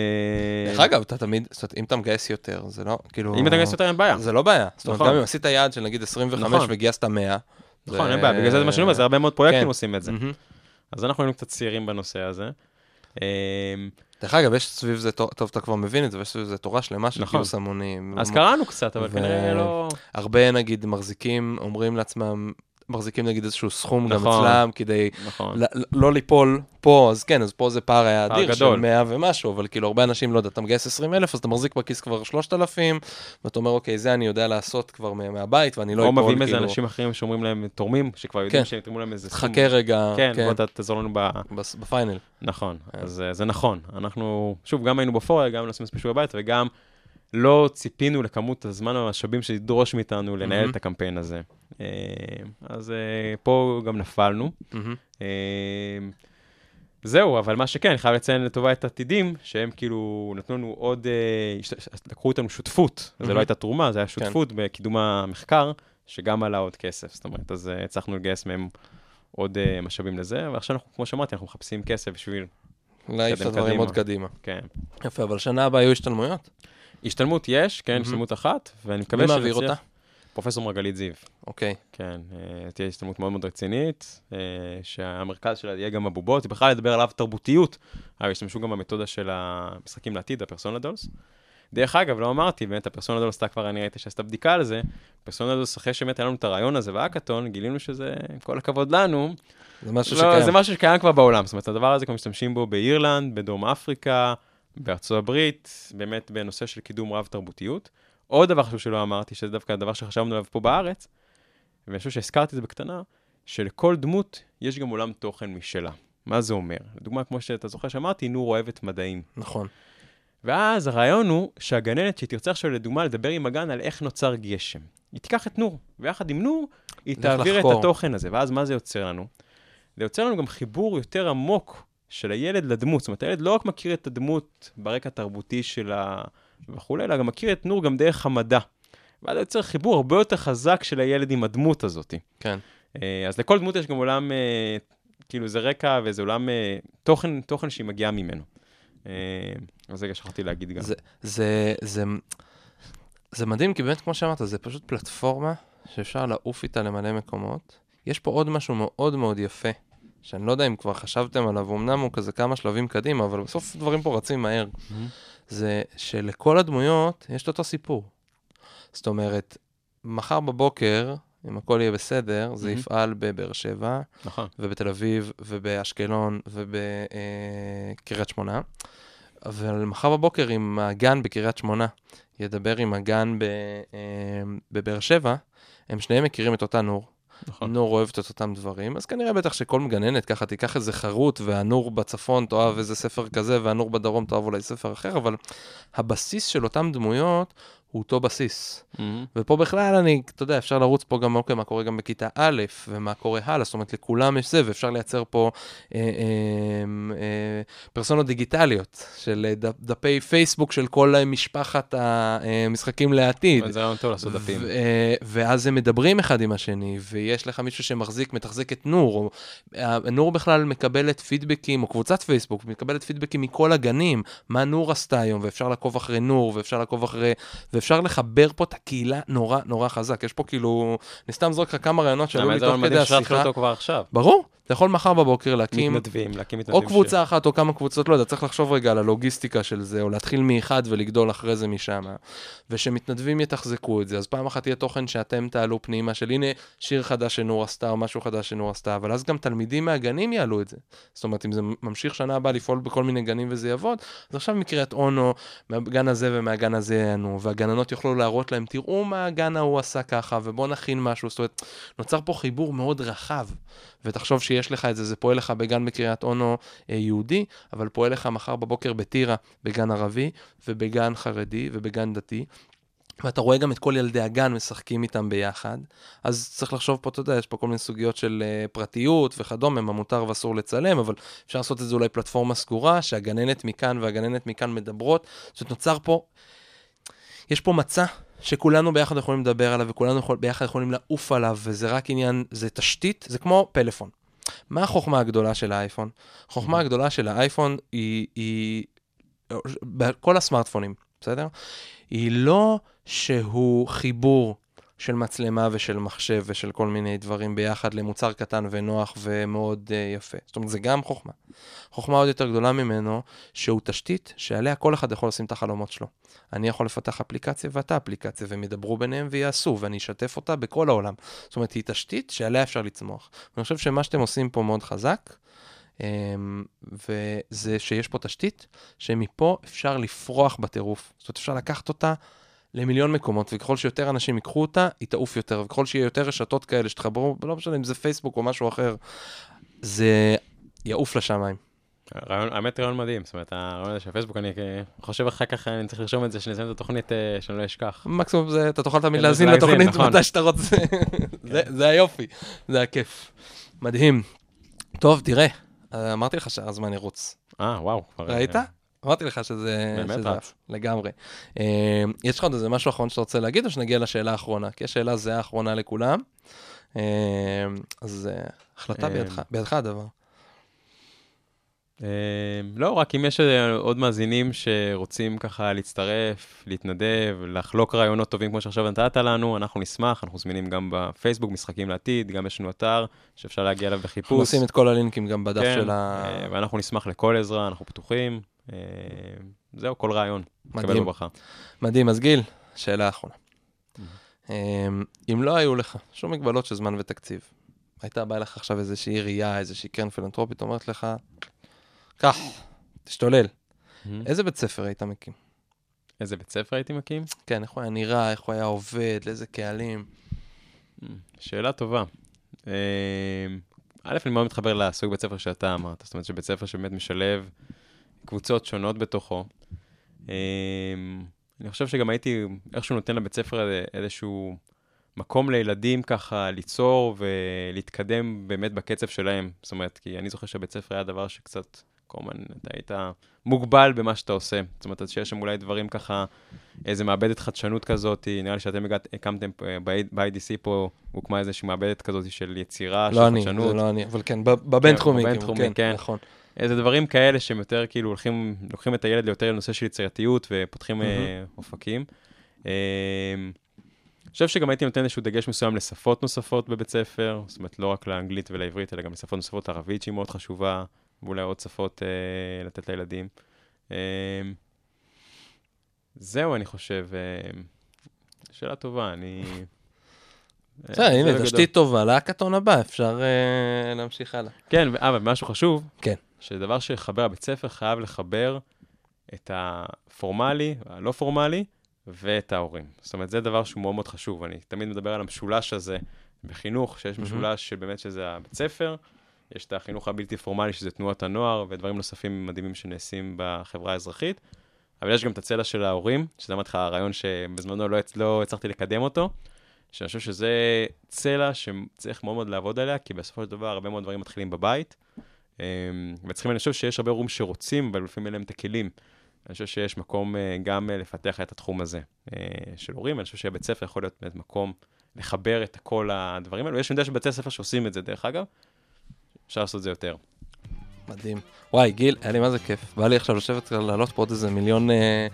דרך אגב, אתה תמיד, זאת אומרת, אם אתה מגייס יותר, זה לא, כאילו... אם אתה מגייס יותר אין בעיה. זה לא בעיה. זאת אומרת, נכון. גם אם עשית יעד של נגיד 25 נכון. וגייסת 100. נכון, אין בעיה, בגלל זה זה מה שאני אומר, זה הרבה מאוד פרויקטים כן. עושים את זה. אז אנחנו היינו קצת צעירים בנושא הזה. אה, דרך אגב, יש סביב זה, טוב, אתה כבר מבין את זה, ויש סביב זה תורה שלמה של נכון. גיוס המונים. אז קראנו קצת, אבל כנראה לא... הרבה, נגיד, מחזיקים, אומרים לעצמם, מחזיקים נגיד איזשהו סכום גם נכון. אצלם, כדי נכון. ל- לא ליפול פה, אז כן, אז פה זה פער היה אדיר של גדול. 100 ומשהו, אבל כאילו הרבה אנשים, לא יודע, אתה מגייס 20 אלף, אז אתה מחזיק בכיס כבר 3,000, ואתה אומר, אוקיי, זה אני יודע לעשות כבר מה- מהבית, ואני לא או אפול, מביאים איזה כאילו, אנשים אחרים שאומרים להם, תורמים, שכבר יודעים כן. שהם יתרמו להם איזה סכום. חכה רגע, כן, כן, בוא תעזור לנו ב... בפיינל. נכון, כן. אז אה, זה נכון. אנחנו, שוב, גם היינו בפוריה, גם לא עשינו מספיק שיעורי בית, וגם לא ציפינו לכמות הזמן והמשאבים שידרוש מאיתנו לנהל מהמם. את הקמפיין הזה. אה, אז אה, פה גם נפלנו. אה, זהו, אבל מה שכן, אני חייב לציין לטובה את עתידים, שהם כאילו נתנו לנו עוד, אה, לקחו איתנו שותפות, זה מהמם. לא הייתה תרומה, זה היה כן. שותפות בקידום המחקר, שגם עלה עוד כסף, זאת אומרת, אז הצלחנו לגייס מהם עוד אה, משאבים לזה, ועכשיו אנחנו, כמו שאמרתי, אנחנו מחפשים כסף בשביל, להעיף את הדברים קדימה. עוד קדימה. כן. יפה, אבל שנה הבאה יהיו השתלמויות? השתלמות יש, כן. השתלמות אחת, ואני מי מקווה מעביר אותה? פרופסור מרגלית זיו. אוקיי. כן, אה, תהיה השתלמות מאוד מאוד רצינית, אה, שהמרכז שלה יהיה גם הבובות, בכלל לדבר עליו תרבותיות, אבל ישתמשו גם במתודה של המשחקים לעתיד, הפרסונל דולס. דרך אגב, לא אמרתי, באמת, הפרסונל דולס, אתה כבר, אני ראיתי שעשית בדיקה על זה, פרסונל דולס, אחרי שבאמת היה לנו את הרעיון הזה והאקתון, גילינו שזה, עם כל הכבוד לנו, זה משהו לא, שקיים. זה משהו שקיים כבר בעולם, זאת אומרת, הדבר הזה כבר משתמשים בו באירלנד, בדרום אפריקה, בארצות הברית, באמת בנושא של קידום רב-תרבותיות. עוד דבר חשוב שלא אמרתי, שזה דווקא הדבר שחשבנו עליו פה בארץ, ואני חושב שהזכרתי את זה בקטנה, שלכל דמות יש גם עולם תוכן משלה. מה זה אומר? לדוגמה, כמו שאתה זוכר שאמרתי, נור אוהבת מדעים. נכון. ואז הרעיון הוא שהגננת שתרצה עכשיו לדוגמה לדבר עם הגן על איך נוצר גשם. היא תיקח את נור, ויחד עם נור היא תעביר את לחקור. התוכן הזה, ואז מה זה יוצר לנו? זה יוצר לנו גם חיבור יותר עמוק של הילד לדמות. זאת אומרת, הילד לא רק מכיר את הדמות ברקע התרבותי שלה וכולי, אלא גם מכיר את נור גם דרך המדע. ואז יוצר חיבור הרבה יותר חזק של הילד עם הדמות הזאת. כן. אה, אז לכל דמות יש גם עולם, אה, כאילו זה רקע וזה עולם אה, תוכן, תוכן שהיא מגיעה ממנו. אז רגע, שכחתי להגיד גם. זה, זה, זה, זה מדהים, כי באמת, כמו שאמרת, זה פשוט פלטפורמה שאפשר לעוף איתה למלא מקומות. יש פה עוד משהו מאוד מאוד יפה, שאני לא יודע אם כבר חשבתם עליו, אמנם הוא כזה כמה שלבים קדימה, אבל בסוף דברים פה רצים מהר. זה שלכל הדמויות יש את אותו סיפור. זאת אומרת, מחר בבוקר, אם הכל יהיה בסדר, זה מהמם. יפעל בבאר שבע, נכון. ובתל אביב, ובאשקלון, ובקריית שמונה. אבל מחר בבוקר, אם הגן בקריית שמונה ידבר עם הגן אה, בבאר שבע, הם שניהם מכירים את אותה נור. נכון. נור אוהבת את אותם דברים, אז כנראה בטח שכל מגננת ככה תיקח איזה חרוט, והנור בצפון תאהב איזה ספר כזה, והנור בדרום תאהב אולי ספר אחר, אבל הבסיס של אותם דמויות הוא אותו בסיס. מהמם. ופה בכלל אני, אתה יודע, אפשר לרוץ פה גם, אוקיי, מה קורה גם בכיתה א', ומה קורה הלאה, זאת אומרת, לכולם יש זה, ואפשר לייצר פה אה, אה, אה, פרסונות דיגיטליות, של אה, דפ, דפי פייסבוק של כל משפחת המשחקים לעתיד. זה רעיון טוב לעשות דפים. ו- אה, ואז הם מדברים אחד עם השני, ויש לך מישהו שמחזיק, מתחזק את נור, או אה, נור בכלל מקבלת פידבקים, או קבוצת פייסבוק, מקבלת פידבקים מכל הגנים, מה נור עשתה היום, ואפשר לעקוב אחרי נור, ואפשר לעקוב אחרי, ואפשר לחבר פה את הקהילה נורא נורא חזק. יש פה כאילו, אני סתם זורק לך כמה רעיונות שעלו לי תוך כדי השיחה. ברור, אתה יכול מחר בבוקר להקים מתנדבים, להקים מתנדבים. או קבוצה אחת או כמה קבוצות, לא יודע, צריך לחשוב רגע על הלוגיסטיקה של זה, או להתחיל מאחד ולגדול אחרי זה משם. ושמתנדבים יתחזקו את זה, אז פעם אחת יהיה תוכן שאתם תעלו פנימה, של הנה שיר חדש שנור עשתה, או משהו חדש שנור עשתה, אבל אז גם תלמידים מהגנים יעלו את זה. זאת אומרת, אם זה ממשיך שנה הבאה לפעול בכל מיני גנים וזה יעבוד, אז עכשיו מקריית אונו, מהגן הזה ומהגן הזה יענו, והגננות יוכלו להראות להם, תראו מה הגן ההוא עשה ככה, ובוא נכין משהו. זאת אומרת, נוצר פה חיבור מאוד רחב. ותחשוב שיש לך את זה, זה פועל לך בגן בקריית אונו אה, יהודי, אבל פועל לך מחר בבוקר בטירה, בגן ערבי, ובגן חרדי, ובגן דתי. ואתה רואה גם את כל ילדי הגן משחקים איתם ביחד, אז צריך לחשוב פה, אתה יודע, יש פה כל מיני סוגיות של uh, פרטיות וכדומה, מה מותר ואסור לצלם, אבל אפשר לעשות את זה אולי פלטפורמה סגורה, שהגננת מכאן והגננת מכאן מדברות, זאת אומרת, נוצר פה, יש פה מצע שכולנו ביחד יכולים לדבר עליו וכולנו יכול, ביחד יכולים לעוף עליו, וזה רק עניין, זה תשתית, זה כמו פלאפון. מה החוכמה הגדולה של האייפון? החוכמה הגדולה של האייפון היא, היא בכל הסמארטפונים, בסדר? היא לא שהוא חיבור של מצלמה ושל מחשב ושל כל מיני דברים ביחד למוצר קטן ונוח ומאוד uh, יפה. זאת אומרת, זה גם חוכמה. חוכמה עוד יותר גדולה ממנו, שהוא תשתית שעליה כל אחד יכול לשים את החלומות שלו. אני יכול לפתח אפליקציה ואתה אפליקציה, והם ידברו ביניהם ויעשו, ואני אשתף אותה בכל העולם. זאת אומרת, היא תשתית שעליה אפשר לצמוח. ואני חושב שמה שאתם עושים פה מאוד חזק, um, וזה שיש פה תשתית, שמפה אפשר לפרוח בטירוף. זאת אומרת, אפשר לקחת אותה למיליון מקומות, וככל שיותר אנשים ייקחו אותה, היא תעוף יותר, וככל שיהיה יותר רשתות כאלה שתחברו, לא משנה אם זה פייסבוק או משהו אחר, זה יעוף לשמיים. רעיון, האמת רעיון מדהים, זאת אומרת, הרעיון הזה של פייסבוק, אני חושב אחר כך אני צריך לרשום את זה, שנסיים את התוכנית, אה, שאני לא אשכח. מקסימום זה, אתה תוכל תמיד כן, להאזין לתוכנית נכון. מתי שאתה רוצה. זה- זה היופי, זה הכיף. מדהים. טוב, תראה, אמרתי לך שהזמן ירוץ. אה, וואו. כבר, אה, ראית? אמרתי לך שזה... באמת רץ. לגמרי. אה, יש לך עוד איזה משהו אחרון שאתה רוצה להגיד, או שנגיע לשאלה האחרונה? כי השאלה זהה האחרונה לכולם. אה, אז אה, החלטה אה, בידך, בידך הדבר. לא, רק אם יש אה, עוד מאזינים שרוצים ככה להצטרף, להתנדב, לחלוק רעיונות טובים כמו שעכשיו נתת לנו, אנחנו נשמח, אנחנו זמינים גם בפייסבוק, משחקים לעתיד, גם יש לנו אתר שאפשר להגיע אליו בחיפוש. אנחנו נשים את כל הלינקים גם בדף כן, של ה... אה, ואנחנו נשמח לכל עזרה, אנחנו פתוחים. אה, זהו, כל רעיון. מדהים. מדהים, אז גיל, שאלה אחרונה. אמ, אם לא היו לך שום מגבלות של זמן ותקציב, הייתה באה לך עכשיו איזושהי ראייה, איזושהי קרן פילנטרופית, אומרת לך, קח, תשתולל. איזה בית ספר היית מקים? איזה בית ספר הייתי מקים? כן, איך הוא היה נראה, איך הוא היה עובד, לאיזה קהלים. שאלה טובה. אה, א', אני מאוד מתחבר לסוג בית ספר שאתה אמרת, זאת אומרת שבית ספר שבאמת משלב קבוצות שונות בתוכו. אה, אני חושב שגם הייתי איכשהו נותן לבית ספר איזשהו מקום לילדים ככה ליצור ולהתקדם באמת בקצב שלהם. זאת אומרת, כי אני זוכר שהבית ספר היה דבר שקצת, כמובן, אתה היית מוגבל במה שאתה עושה. זאת אומרת, שיש שם אולי דברים ככה, איזה מעבדת חדשנות כזאת, נראה לי שאתם הגעת, הקמתם אה, ב-IDC פה, הוקמה איזושהי מעבדת כזאת של יצירה, של לא אני, חדשנות. זה לא אני, אבל כן, ב- בבינתחומי, כן, כאילו, בבינתחומי, כן, כן. נכון. איזה דברים כאלה שהם יותר כאילו הולכים, לוקחים את הילד ליותר לנושא של יצירתיות ופותחים אה, אופקים. אה, אני חושב שגם הייתי נותן איזשהו דגש מסוים לשפות נוספות בבית ספר, זאת אומרת, לא רק לאנגלית ולעברית, אלא גם לשפות נוספות ערבית שהיא מאוד חשובה, ואולי עוד שפות אה, לתת לילדים. אה, זהו, אני חושב. אה, שאלה טובה, אני... אה, בסדר, הנה. תשתית טובה, להקאטון הבא, אפשר להמשיך הלאה. כן, אבל משהו חשוב, כן. שדבר שיחבר, הבית ספר חייב לחבר את הפורמלי, הלא פורמלי, ואת ההורים. זאת אומרת, זה דבר שהוא מאוד מאוד חשוב. אני תמיד מדבר על המשולש הזה בחינוך, שיש. משולש שבאמת שזה הבית ספר, יש את החינוך הבלתי פורמלי, שזה תנועות הנוער, ודברים נוספים מדהימים שנעשים בחברה האזרחית. אבל יש גם את הצלע של ההורים, שזה אמרתי לך הרעיון שבזמנו לא, לא הצלחתי לקדם אותו, שאני חושב שזה צלע שצריך מאוד מאוד לעבוד עליה, כי בסופו של דבר הרבה מאוד דברים מתחילים בבית. אמ, וצריכים, אני חושב שיש הרבה הורים שרוצים, אבל לפעמים אין להם את הכלים. אני חושב שיש מקום אה, גם אה, לפתח את התחום הזה אה, של הורים, אני חושב שבית ספר יכול להיות באמת מקום לחבר את כל הדברים האלו. יש מידע של בתי ספר שעושים את זה, דרך אגב, אפשר לעשות את זה יותר. מדהים. וואי, גיל, היה לי מה זה כיף. בא לי עכשיו לשבת לעלות פה עוד איזה מיליון אה,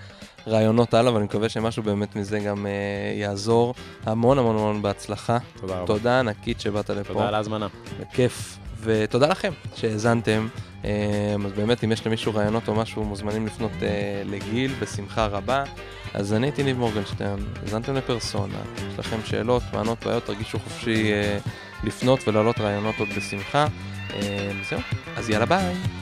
רעיונות הלאה, ואני מקווה שמשהו באמת מזה גם אה, יעזור. המון המון המון בהצלחה. תודה רבה. תודה ענקית שבאת לפה. תודה על ההזמנה. בכיף. ותודה לכם שהאזנתם. אה, אז באמת, אם יש למישהו רעיונות או משהו, מוזמנים לפנות אה, לגיל, בשמחה רבה. אז אני הייתי ניב מורגנשטיין, האזנתם לפרסונה, יש לכם שאלות, מענות, בעיות, תרגישו חופשי אה, לפנות ולהעלות רעיונות עוד בשמחה. אה, זהו, אז יאללה ביי.